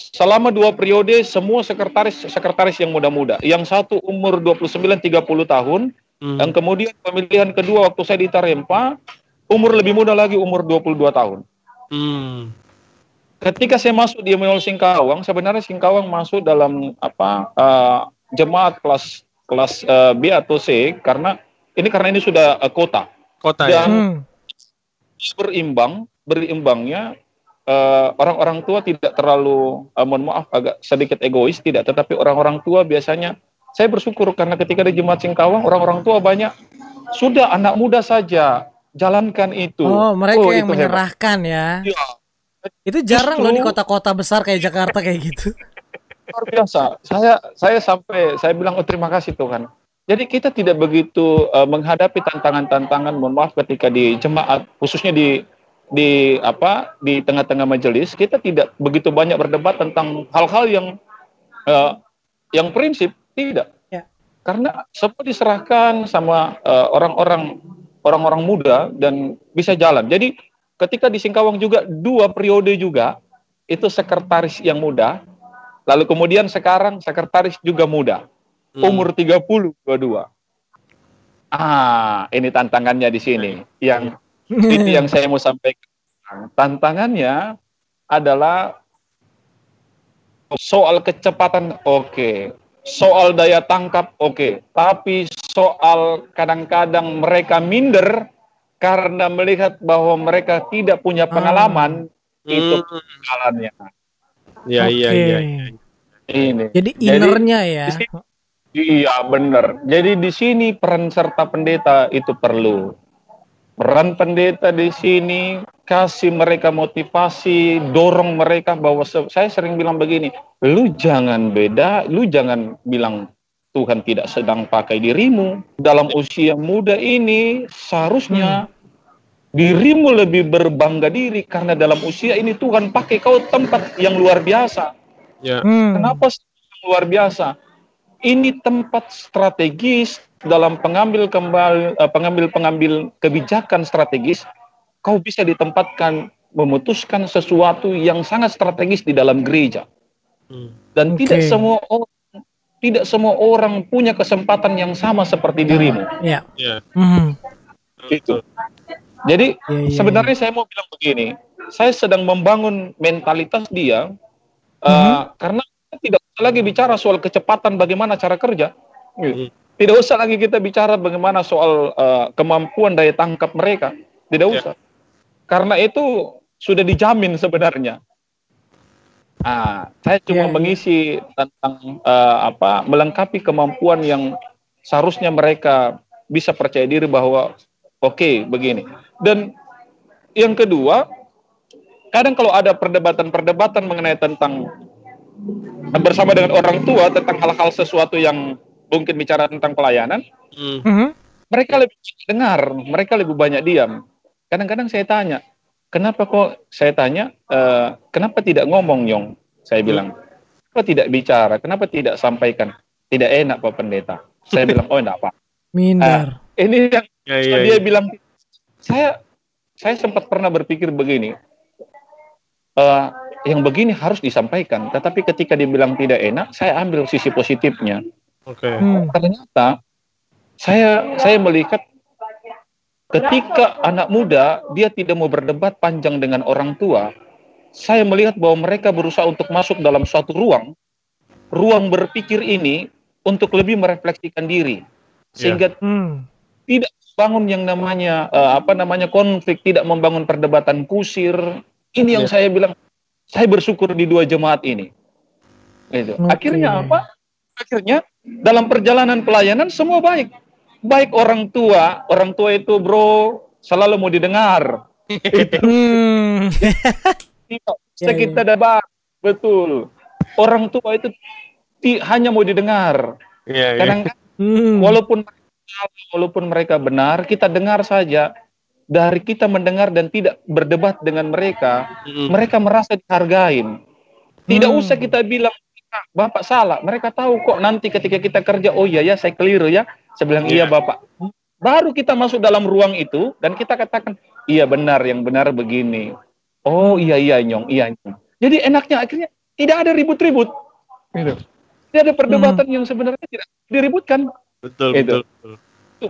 Selama dua periode semua sekretaris sekretaris yang muda-muda. Yang satu umur 29 30 tahun hmm. dan kemudian pemilihan kedua waktu saya di Tarempa umur lebih muda lagi umur 22 tahun. Hmm. Ketika saya masuk di Emmanuel Singkawang, sebenarnya Singkawang masuk dalam apa uh, jemaat kelas kelas uh, B atau C karena ini karena ini sudah uh, kota. Kota dan ya. Hmm. berimbang berimbangnya Eh, orang-orang uh, tua tidak terlalu uh, mohon maaf agak sedikit egois tidak tetapi orang-orang tua biasanya saya bersyukur karena ketika di Jemaat Singkawang orang-orang tua banyak sudah anak muda saja jalankan itu. Oh, mereka oh, yang menyerahkan hebat. ya. ya. Itu jarang Justru, loh di kota-kota besar kayak Jakarta kayak gitu. (laughs) Luar biasa. Saya saya sampai saya bilang oh terima kasih Tuhan. Jadi kita tidak begitu uh, menghadapi tantangan-tantangan mohon maaf ketika di jemaat khususnya di di apa di tengah-tengah majelis kita tidak begitu banyak berdebat tentang hal-hal yang uh, yang prinsip tidak ya. karena semua diserahkan sama uh, orang-orang orang-orang muda dan bisa jalan jadi ketika di Singkawang juga dua periode juga itu sekretaris yang muda lalu kemudian sekarang sekretaris juga muda hmm. umur 30 dua-dua ah ini tantangannya di sini yang (laughs) itu yang saya mau sampaikan. Tantangannya adalah soal kecepatan oke, okay. soal daya tangkap oke, okay. tapi soal kadang-kadang mereka minder karena melihat bahwa mereka tidak punya pengalaman, hmm. itu jalannya. Iya, iya, iya. Ini. Jadi innernya ya. Iya benar. Jadi di sini peran serta pendeta itu perlu. Peran pendeta di sini kasih mereka motivasi, dorong mereka bahwa saya sering bilang begini, lu jangan beda, lu jangan bilang Tuhan tidak sedang pakai dirimu. Dalam usia muda ini seharusnya hmm. dirimu lebih berbangga diri karena dalam usia ini Tuhan pakai kau tempat yang luar biasa. Ya. Hmm. Kenapa luar biasa? Ini tempat strategis dalam pengambil kembali eh, pengambil pengambil kebijakan strategis kau bisa ditempatkan memutuskan sesuatu yang sangat strategis di dalam gereja. Hmm. Dan okay. tidak semua orang tidak semua orang punya kesempatan yang sama seperti dirimu. Ya. Yeah. Mm. Itu. Jadi yeah, yeah, sebenarnya yeah. saya mau bilang begini, saya sedang membangun mentalitas dia mm. uh, karena tidak usah lagi bicara soal kecepatan bagaimana cara kerja. Mm. Tidak usah lagi kita bicara bagaimana soal uh, kemampuan daya tangkap mereka. Tidak ya. usah. Yeah. Karena itu sudah dijamin sebenarnya. Nah, saya cuma yeah, mengisi tentang uh, apa melengkapi kemampuan yang seharusnya mereka bisa percaya diri bahwa oke okay, begini. Dan yang kedua, kadang kalau ada perdebatan-perdebatan mengenai tentang bersama dengan orang tua tentang hal-hal sesuatu yang mungkin bicara tentang pelayanan, mm -hmm. mereka lebih dengar, mereka lebih banyak diam. Kadang-kadang saya tanya, kenapa kok saya tanya, uh, kenapa tidak ngomong Yong? Saya bilang, kenapa tidak bicara? Kenapa tidak sampaikan? Tidak enak Pak Pendeta. Saya bilang, oh enggak Pak. Minder. Uh, ini yang ya, ya, dia ya. bilang, saya saya sempat pernah berpikir begini, uh, yang begini harus disampaikan. Tetapi ketika dia bilang tidak enak, saya ambil sisi positifnya. Oke. Okay. Hmm. Ternyata saya saya melihat Ketika anak muda dia tidak mau berdebat panjang dengan orang tua, saya melihat bahwa mereka berusaha untuk masuk dalam suatu ruang, ruang berpikir ini untuk lebih merefleksikan diri, sehingga yeah. hmm. tidak bangun yang namanya uh, apa namanya konflik, tidak membangun perdebatan kusir. Ini yang yeah. saya bilang, saya bersyukur di dua jemaat ini. Itu. Okay. Akhirnya apa? Akhirnya dalam perjalanan pelayanan semua baik baik orang tua, orang tua itu bro selalu mau didengar. (laughs) hmm. Kita kita dapat betul. Orang tua itu ti, hanya mau didengar. Yeah, iya. Kadang yeah. hmm. walaupun walaupun mereka benar, kita dengar saja. Dari kita mendengar dan tidak berdebat dengan mereka, hmm. mereka merasa dihargain. Tidak hmm. usah kita bilang Bapak salah. Mereka tahu kok nanti ketika kita kerja, oh iya ya saya keliru ya. Saya bilang iya, iya Bapak. Baru kita masuk dalam ruang itu dan kita katakan iya benar yang benar begini. Oh iya iya nyong iya nyong. Jadi enaknya akhirnya tidak ada ribut-ribut. Gitu. Tidak ada perdebatan hmm. yang sebenarnya tidak diributkan. Betul gitu. betul. Itu,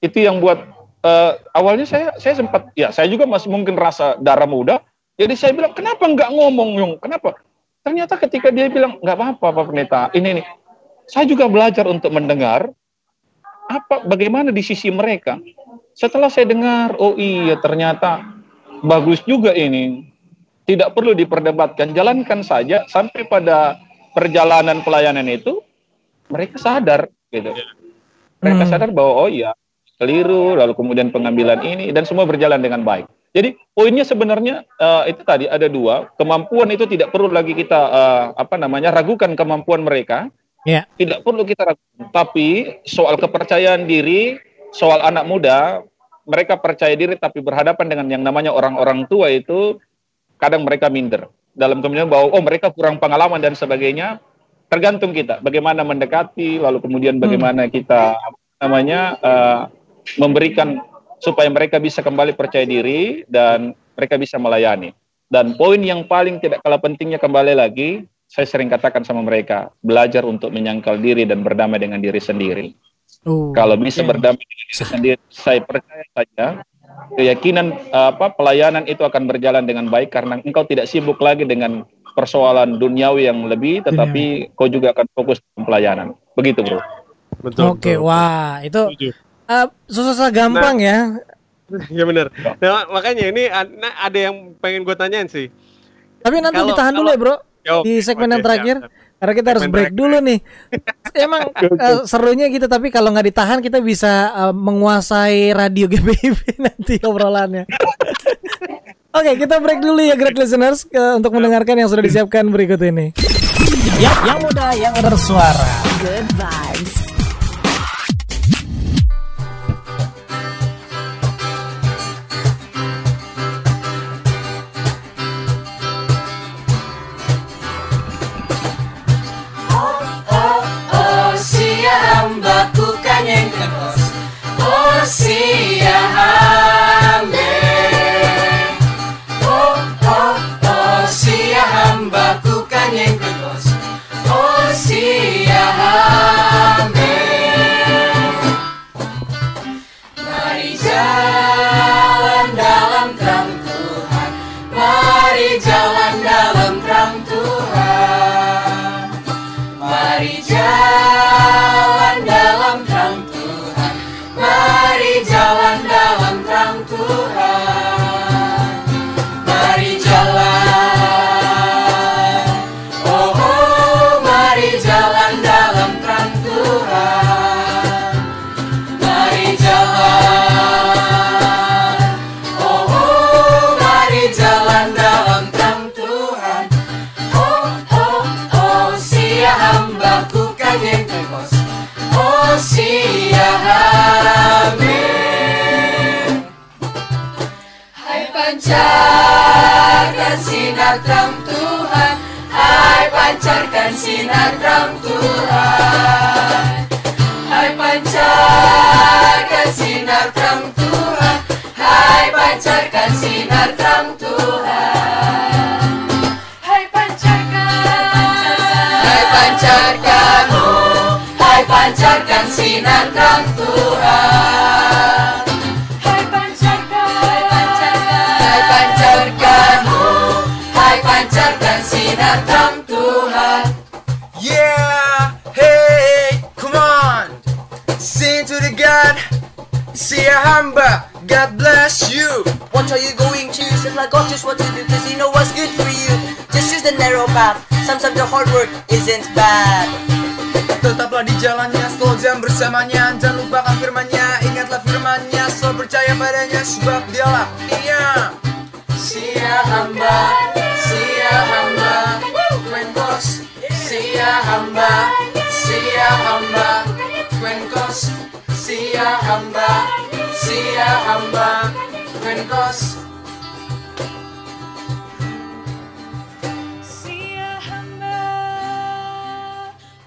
itu yang buat uh, awalnya saya saya sempat ya saya juga masih mungkin rasa darah muda. Jadi saya bilang kenapa nggak ngomong nyong? Kenapa? Ternyata ketika dia bilang nggak apa-apa Pak Pendeta, ini nih saya juga belajar untuk mendengar apa bagaimana di sisi mereka. Setelah saya dengar, oh iya ternyata bagus juga ini. Tidak perlu diperdebatkan, jalankan saja sampai pada perjalanan pelayanan itu mereka sadar gitu. Mereka hmm. sadar bahwa oh iya keliru, lalu kemudian pengambilan ini dan semua berjalan dengan baik. Jadi poinnya sebenarnya uh, itu tadi ada dua kemampuan itu tidak perlu lagi kita uh, apa namanya ragukan kemampuan mereka, Ya. Tidak perlu kita ragukan. Tapi soal kepercayaan diri, soal anak muda, mereka percaya diri tapi berhadapan dengan yang namanya orang-orang tua itu kadang mereka minder. Dalam kemudian bahwa oh mereka kurang pengalaman dan sebagainya, tergantung kita bagaimana mendekati, lalu kemudian bagaimana hmm. kita namanya uh, memberikan supaya mereka bisa kembali percaya diri dan mereka bisa melayani. Dan poin yang paling tidak kalah pentingnya kembali lagi, saya sering katakan sama mereka, belajar untuk menyangkal diri dan berdamai dengan diri sendiri. Uh, Kalau bisa okay. berdamai dengan diri sendiri, saya percaya saja keyakinan apa pelayanan itu akan berjalan dengan baik karena engkau tidak sibuk lagi dengan persoalan duniawi yang lebih, tetapi Dunia. kau juga akan fokus di pelayanan. Begitu, bro. Betul. Oke, okay, wah itu uh, susah gampang nah, ya. (laughs) Ya benar. Nah, makanya ini ada yang pengen gue tanyain sih Tapi nanti kalau, ditahan kalau, dulu ya bro yo, di segmen yang terakhir. Siap. Karena kita harus break dulu nih. (laughs) Emang uh, serunya gitu tapi kalau nggak ditahan kita bisa uh, menguasai radio (laughs) GBIB nanti obrolannya. Oke, okay, kita break dulu ya great listeners ke, untuk mendengarkan yang sudah disiapkan berikut ini. Ya, yang muda yang bersuara. Good vibes. Pancarkan sinar terang Tuhan. Hai pancarkan sinar terang Tuhan. Hai pancarkan sinar terang Tuhan. Hai pancarkan sinar terang Tuhan. Hai pancarkan. Hai pancarkan. Hai pancarkan sinar terang Tuhan See a hamba, God bless you. What are you going to? Said like God just what to do, cause you know what's good for you. Just use the narrow path. Sometimes the hard work isn't bad. Tetaplah di jalannya, slow jam bersamanya Jangan lupakan firmannya, ingatlah firmannya Selalu percaya padanya, sebab dialah Iya Sia hamba, hamba, sia hamba. Sia hamba sia hamba. Sia hamba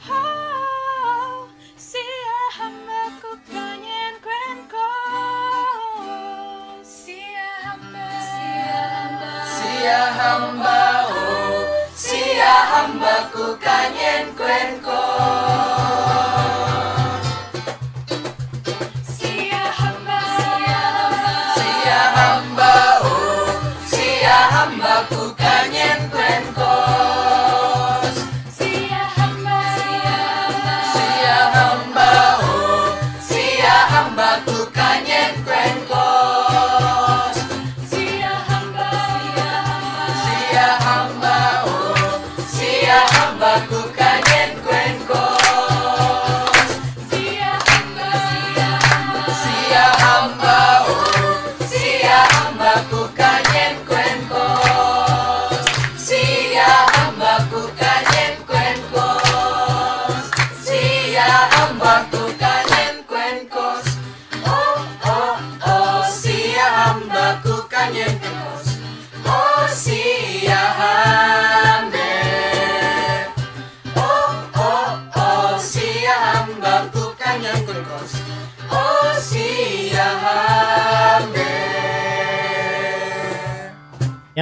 oh, sia hamba ku kanyen Kenkos sia sia hamba ku kanyen Kenkos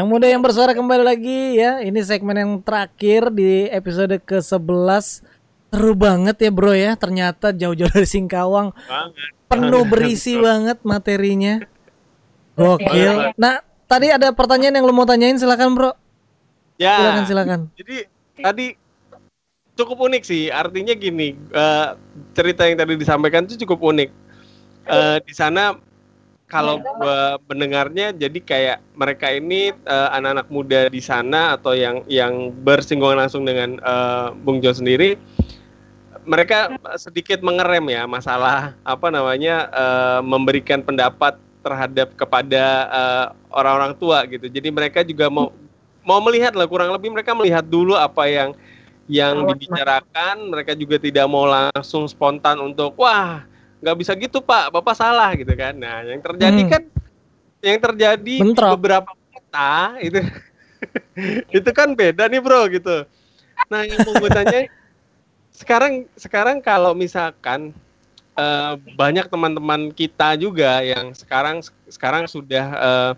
Yang muda yang bersuara kembali lagi ya. Ini segmen yang terakhir di episode ke-11. Seru banget ya bro ya. Ternyata jauh-jauh dari Singkawang. Banget. Penuh berisi banget materinya. Gokil. Nah, tadi ada pertanyaan yang lu mau tanyain silakan bro. Ya. Silakan silakan. Jadi tadi cukup unik sih. Artinya gini, uh, cerita yang tadi disampaikan itu cukup unik. Uh, di sana kalau gua mendengarnya jadi kayak mereka ini eh, anak-anak muda di sana atau yang yang bersinggungan langsung dengan eh, Bung Jo sendiri mereka sedikit mengerem ya masalah apa namanya eh, memberikan pendapat terhadap kepada orang-orang tua gitu. Jadi mereka juga mau mau melihat lah kurang lebih mereka melihat dulu apa yang yang dibicarakan. Mereka juga tidak mau langsung spontan untuk wah nggak bisa gitu pak, bapak salah gitu kan. Nah yang terjadi Hmm. kan yang terjadi di Bentrok. beberapa kota itu (laughs) itu kan beda nih bro gitu. Nah yang mau gue tanya sekarang sekarang kalau misalkan eh, banyak teman-teman kita juga yang sekarang sekarang sudah eh,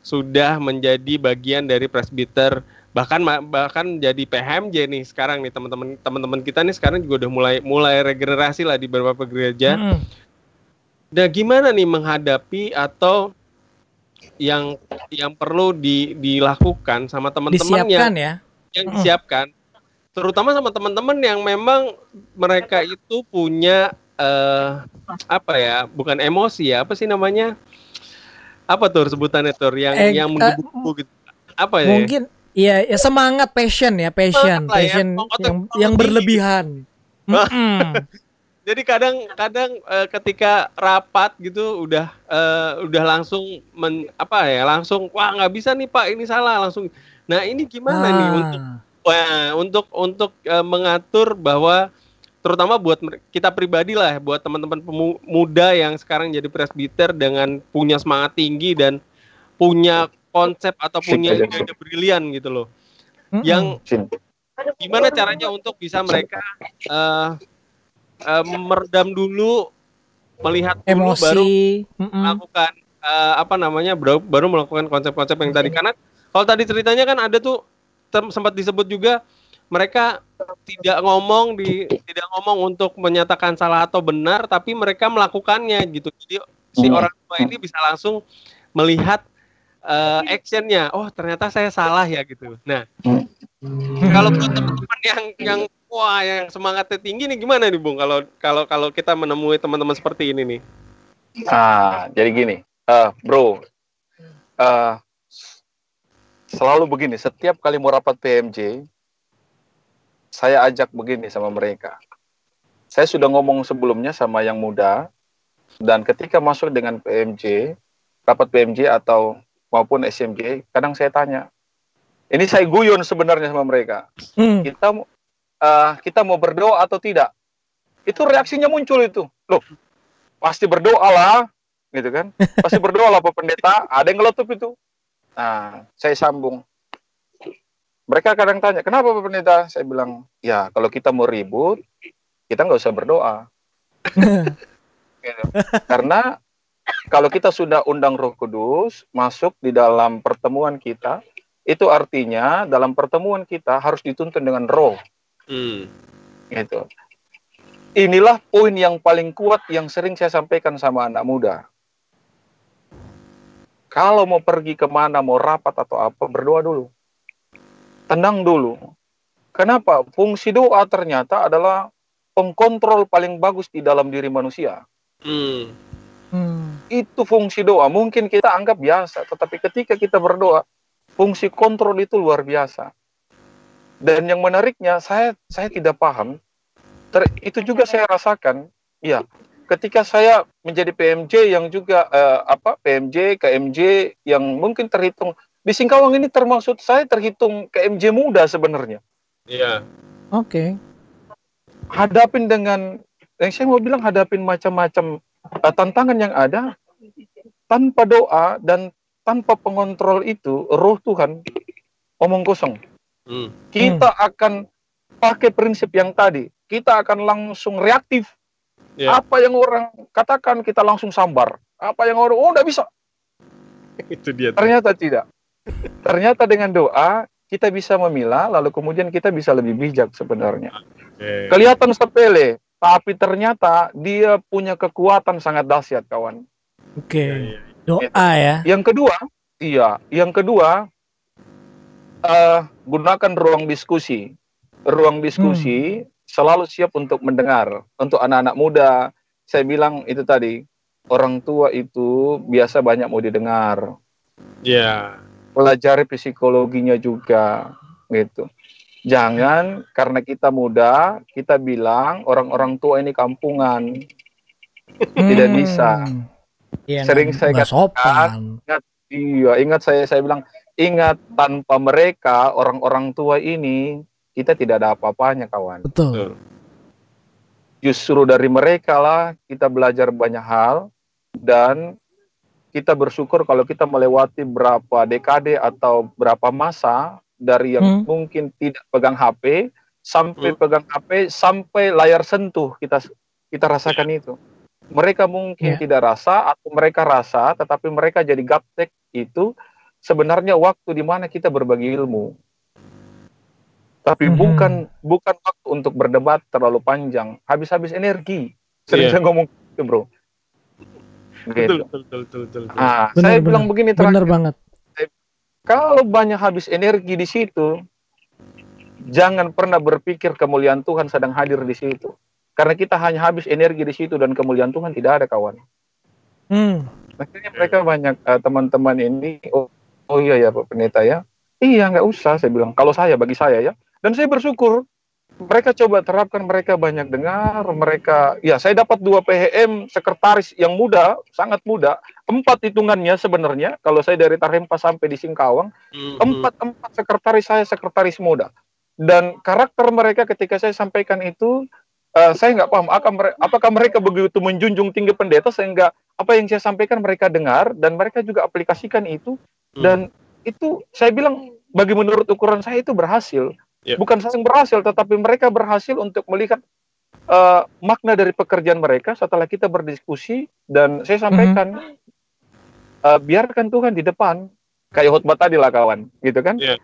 sudah menjadi bagian dari presbiter bahkan bahkan jadi PHMJ nih sekarang nih teman-teman teman-teman kita nih sekarang juga udah mulai mulai regenerasi lah di beberapa gereja. Mm-mm. Nah, gimana nih menghadapi atau yang yang perlu di, dilakukan sama teman-teman yang Disiapkan ya. yang Mm. disiapkan, terutama sama teman-teman yang memang mereka itu punya eh, apa ya, bukan emosi ya, apa sih namanya? Apa tuh sebutannya tuh yang Eh, yang menggebu gitu? Apa ya? Mungkin Iya, ya semangat passion ya, passion, Semangat ya, passion yang otak yang tinggi. berlebihan. (laughs) Mm-mm. Jadi kadang-kadang eh, ketika rapat gitu udah eh, udah langsung men, apa ya langsung wah nggak bisa nih pak ini salah langsung. Nah ini gimana nih Ah. untuk wah, untuk untuk eh, mengatur bahwa terutama buat kita pribadi lah buat teman-teman pemuda yang sekarang jadi presbiter dengan punya semangat tinggi dan punya konsep atau punya ide brilian gitu loh. Mm-mm. Yang gimana caranya untuk bisa mereka eh, eh, meredam dulu melihat dulu baru emosi. Mm-mm. melakukan eh, apa namanya baru, baru melakukan konsep-konsep yang tadi karena kalau tadi ceritanya kan ada tuh sempat disebut juga mereka tidak ngomong di tidak ngomong untuk menyatakan salah atau benar tapi mereka melakukannya gitu jadi si Hmm. orang tua ini bisa langsung melihat eh, actionnya. Oh ternyata saya salah ya gitu. Nah kalau buat teman-teman yang yang wah yang semangatnya tinggi nih gimana nih bung? Kalau kalau kalau kita menemui teman-teman seperti ini nih. Ah, jadi gini, eh, bro, eh, selalu begini. Setiap kali mau rapat PMJ, saya ajak begini sama mereka. Saya sudah ngomong sebelumnya sama yang muda, dan ketika masuk dengan PMJ, rapat PMJ atau maupun SMJ, kadang saya tanya, ini saya guyon sebenarnya sama mereka. Mm. Kita eh, kita mau berdoa atau tidak? Itu reaksinya muncul itu. Loh, pasti berdoa lah, gitu kan? (laughs) Pasti berdoa lah Pak Pendeta. Ada yang ngelutup itu. Nah, saya sambung. Mereka kadang tanya, kenapa Pak Pendeta? Saya bilang, ya kalau kita mau ribut, kita nggak usah berdoa. (laughs) Gitu. Karena kalau kita sudah undang Roh Kudus masuk di dalam pertemuan kita, itu artinya dalam pertemuan kita harus dituntun dengan Roh hmm. gitu. Inilah poin yang paling kuat yang sering saya sampaikan sama anak muda. Kalau mau pergi ke mana, mau rapat atau apa, berdoa dulu. Tenang dulu. Kenapa? Fungsi doa ternyata adalah pengkontrol paling bagus di dalam diri manusia. Hmm. Mm. Itu fungsi doa. Mungkin kita anggap biasa, tetapi ketika kita berdoa, fungsi kontrol itu luar biasa. Dan yang menariknya, saya saya tidak paham. Ter- itu juga saya rasakan. Ya, ketika saya menjadi PMJ yang juga eh, apa PMJ, KMJ yang mungkin terhitung di Singkawang ini termasuk saya terhitung KMJ muda sebenarnya. Iya. Oke. Hadapin dengan yang saya mau bilang hadapin macam-macam eh, tantangan yang ada tanpa doa dan tanpa pengontrol itu roh Tuhan omong kosong. Hmm. Kita akan pakai prinsip yang tadi. Kita akan langsung reaktif. Iya. Apa yang orang katakan kita langsung sambar. Apa yang orang oh enggak bisa. (laughs) Itu dia. tuh. Ternyata tidak. Ternyata dengan doa kita bisa memilah lalu kemudian kita bisa lebih bijak sebenarnya. Oke. Kelihatan sepele, tapi ternyata dia punya kekuatan sangat dahsyat kawan. Oke. Iya, iya. Doa ya. Yang kedua, iya, yang kedua eh gunakan ruang diskusi. Ruang diskusi selalu siap untuk mendengar. Untuk anak-anak muda, saya bilang itu tadi, orang tua itu biasa banyak mau didengar. Ya. Pelajari psikologinya juga gitu. Jangan karena kita muda kita bilang orang-orang tua ini kampungan. Tidak bisa. Iya, Sering saya katakan, sopan. Iya, ingat saya saya bilang ingat tanpa mereka orang-orang tua ini kita tidak ada apa-apanya kawan. Betul. Justru dari mereka lah kita belajar banyak hal dan kita bersyukur kalau kita melewati berapa dekade atau berapa masa dari yang Hmm. mungkin tidak pegang HP sampai Hmm. pegang HP sampai layar sentuh kita kita rasakan itu. Mereka mungkin Ya. tidak rasa atau mereka rasa tetapi mereka jadi gaptek itu sebenarnya waktu di mana kita berbagi ilmu. Tapi Mhm. bukan bukan waktu untuk berdebat terlalu panjang, habis-habis energi. Sering saya ngomong itu, Bro. Betul, Gitu. betul, betul, betul, betul. Ah, Benar, saya benar. bilang begini terakhir, Bener banget. Kalau banyak habis energi di situ, jangan pernah berpikir kemuliaan Tuhan sedang hadir di situ. Karena kita hanya habis energi di situ dan kemuliaan Tuhan tidak ada kawan. Hmm. Akhirnya mereka banyak eh, teman-teman ini, oh, oh iya ya Pak Pendeta ya, iya nggak usah saya bilang. Kalau saya bagi saya ya, dan saya bersyukur mereka coba terapkan mereka banyak dengar mereka ya saya dapat dua PHM sekretaris yang muda sangat muda. Empat hitungannya sebenarnya kalau saya dari Tarempa sampai di Singkawang Hmm, empat empat sekretaris saya sekretaris muda. Dan karakter mereka ketika saya sampaikan itu eh, saya nggak paham apakah mere- apakah mereka begitu menjunjung tinggi pendeta sehingga apa yang saya sampaikan mereka dengar dan mereka juga aplikasikan itu. Hmm. dan itu saya bilang bagi menurut ukuran saya itu berhasil Ya. bukan saya yang berhasil tetapi mereka berhasil untuk melihat eh, makna dari pekerjaan mereka setelah kita berdiskusi dan saya sampaikan eh, biarkan Tuhan di depan. Kayak khotbah tadi lah kawan gitu kan? Iya.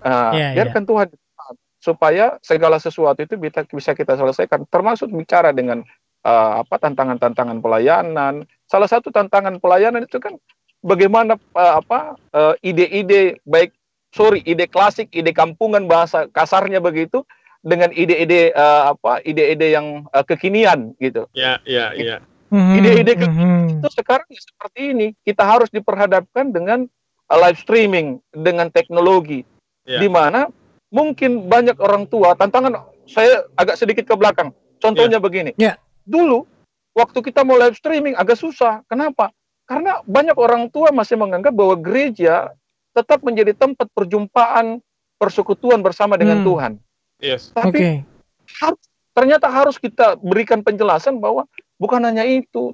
Eh, Iya, biarkan Tuhan di depan supaya segala sesuatu itu bisa bisa kita selesaikan. Termasuk bicara dengan eh, apa tantangan-tantangan pelayanan. Salah satu tantangan pelayanan itu kan bagaimana apa eh, ide-ide baik sorry ide klasik ide kampungan bahasa kasarnya begitu dengan ide-ide eh, apa ide-ide yang eh, kekinian gitu Ya, ya, ya. Mhm, Ide-ide ke- mhm. itu sekarang ya seperti ini kita harus diperhadapkan dengan uh, live streaming dengan teknologi Ya. di mana mungkin banyak orang tua tantangan saya agak sedikit ke belakang contohnya begini Ya. dulu waktu kita mau live streaming agak susah kenapa karena banyak orang tua masih menganggap bahwa gereja tetap menjadi tempat perjumpaan persekutuan bersama dengan Hmm. Tuhan Yes. tapi Oke. harus ternyata harus kita berikan penjelasan bahwa bukan hanya itu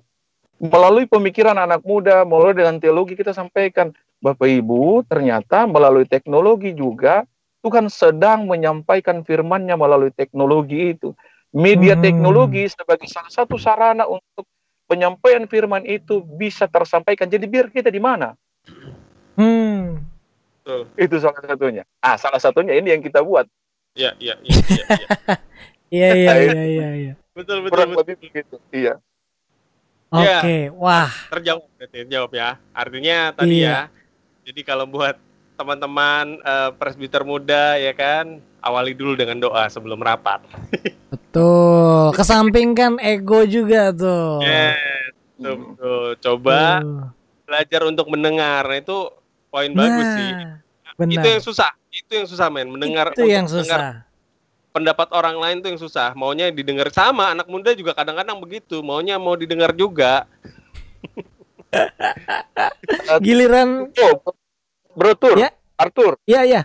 melalui pemikiran anak muda melalui dengan teologi kita sampaikan Bapak Ibu ternyata melalui teknologi juga Tuhan sedang menyampaikan firman-Nya melalui teknologi itu media Hmm. teknologi sebagai salah satu sarana untuk penyampaian firman itu bisa tersampaikan jadi biar kita di mana Hmm. Betul. itu salah satunya ah salah satunya ini yang kita buat Ya, ya, ya, ya, ya. (laughs) Iya iya iya iya iya. Betul, betul, kurang betul. lebih begitu iya Iya. Oke, wah. Terjawab, berarti terjawab ya. Artinya tadi Iya. ya. Jadi kalau buat teman-teman eh, presbiter muda ya kan, awali dulu dengan doa sebelum rapat. (laughs) Betul. Kesampingkan ego juga tuh. Yes, betul, betul. Coba Tuh. belajar untuk mendengar. Nah, itu poin bagus sih. Benar. Itu yang susah. Itu yang susah, men. Mendengar Itu yang mendengar susah. pendapat orang lain tuh yang susah. Maunya didengar sama anak muda juga kadang-kadang begitu. Maunya mau didengar juga. (laughs) Giliran Oh, Bro Tur, Ya. Arthur, Iya iya.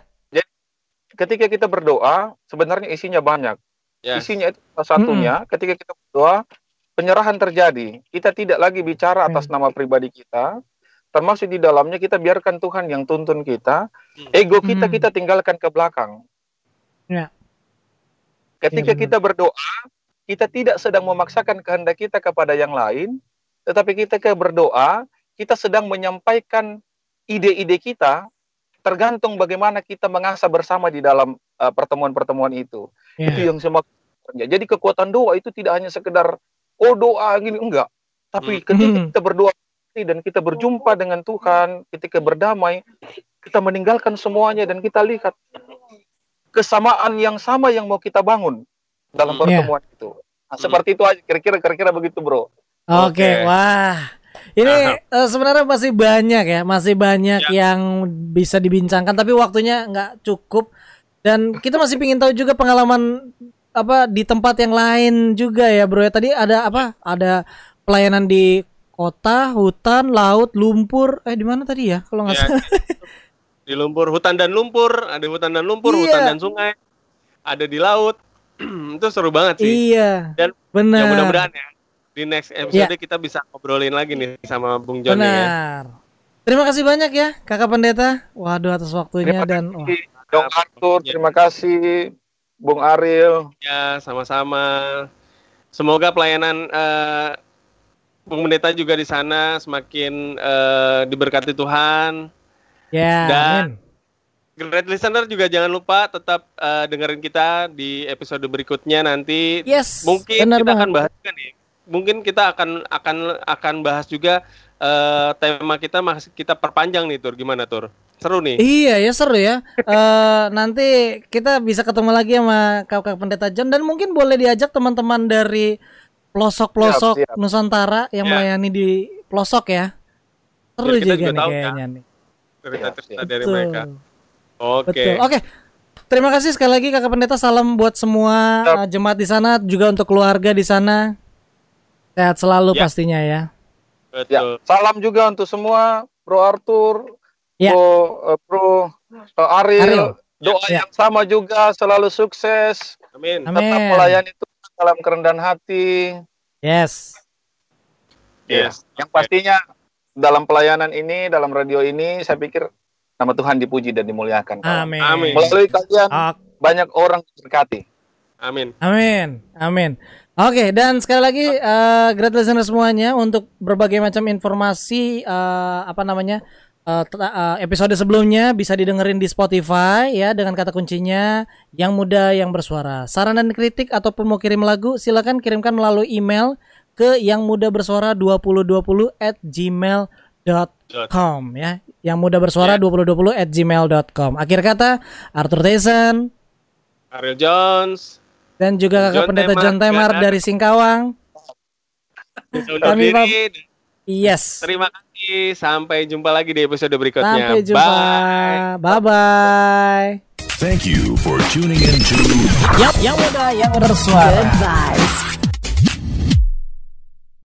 ketika kita berdoa, sebenarnya isinya banyak. Ya. Isinya itu salah satunya, ketika kita berdoa, penyerahan terjadi. Kita tidak lagi bicara atas nama pribadi kita, termasuk di dalamnya kita biarkan Tuhan yang tuntun kita. Ego kita Hmm. kita tinggalkan ke belakang. Ya. Ketika Ya, benar. kita berdoa, kita tidak sedang memaksakan kehendak kita kepada yang lain, tetapi kita ke berdoa, kita sedang menyampaikan ide-ide kita tergantung bagaimana kita mengasah bersama di dalam uh, pertemuan-pertemuan itu. Ya. Itu yang semakin jadi kekuatan doa itu tidak hanya sekedar oh doa gini enggak, tapi Hmm. ketika Hmm. kita berdoa dan kita berjumpa dengan Tuhan, ketika berdamai, kita meninggalkan semuanya dan kita lihat kesamaan yang sama yang mau kita bangun dalam Hmm. pertemuan itu. Nah, seperti itu aja kira-kira kira-kira begitu, Bro. Oke, Oke. wah. Ini eh, sebenarnya masih banyak ya, masih banyak Ya. yang bisa dibincangkan tapi waktunya nggak cukup dan kita masih ingin tahu juga pengalaman apa di tempat yang lain juga ya, Bro. ya. Tadi ada apa? Ada pelayanan di kota, hutan, laut, lumpur. Eh di mana tadi ya? Kalau nggak Ya, salah. di lumpur hutan dan lumpur ada hutan dan lumpur Iya. hutan dan sungai ada di laut (clears throat) itu seru banget sih Iya. Dan benar. ya mudah-mudahan ya di next episode kita bisa ngobrolin lagi nih sama Bung Joni ya Benar. Terima kasih banyak ya Kakak Pendeta. Waduh atas waktunya Terima dan wah, Dong Arthur, Ya. terima kasih. Bung Ariel, ya sama-sama semoga pelayanan eh, Bung Pendeta juga di sana semakin eh, diberkati Tuhan ya. Dan- amin. Great listener juga jangan lupa tetap eh, dengerin kita di episode berikutnya nanti Yes. mungkin kita banget. akan bahas juga nih. Mungkin kita akan akan akan bahas juga eh, tema kita masih kita perpanjang nih Tur. Gimana Tur? Seru nih. Iya ya seru ya. (laughs) Eh nanti kita bisa ketemu lagi sama kakak pendeta John dan mungkin boleh diajak teman-teman dari pelosok-pelosok Siap, siap. Nusantara yang Ya. melayani di pelosok ya. Seru Biar kita juga, juga nih ya. kayaknya nih. Cerita-cerita dari Betul. mereka. Oke. Betul. Oke. Terima kasih sekali lagi kakak pendeta. Salam buat semua eh, jemaat di sana juga untuk keluarga di sana. Sehat selalu Ya. pastinya ya. ya, Betul. salam juga untuk semua, Bro Arthur, Ya. Bro, eh, Bro eh, Ariel. Ariel. Doa Ya. yang sama juga, selalu sukses, Amin. Amin. tetap melayani Dalam kerendahan hati. Yes. Yes. Yang pastinya dalam pelayanan ini, dalam radio ini, saya pikir nama Tuhan dipuji dan dimuliakan. Amin. Amin. Melalui kalian Oke. banyak orang diberkati. Amin. Amin, amin. Oke, dan sekali lagi eh great listener semuanya untuk berbagai macam informasi eh, apa namanya eh, episode sebelumnya bisa didengerin di Spotify ya dengan kata kuncinya yang muda yang bersuara. Saran dan kritik ataupun mau kirim lagu silakan kirimkan melalui email ke yang muda bersuara 2020 at gmail.com ya. Yang muda bersuara 2020 at gmail.com. Akhir kata Arthur Tyson Ariel Jones. dan juga kakak John pendeta Temar, John Temar dari Singkawang. Kami. Yes. Terima kasih. Sampai jumpa lagi di episode berikutnya. Sampai jumpa. Bye. Bye bye. Thank you for tuning in to Yang yang muda yang bersuara. Good vibes.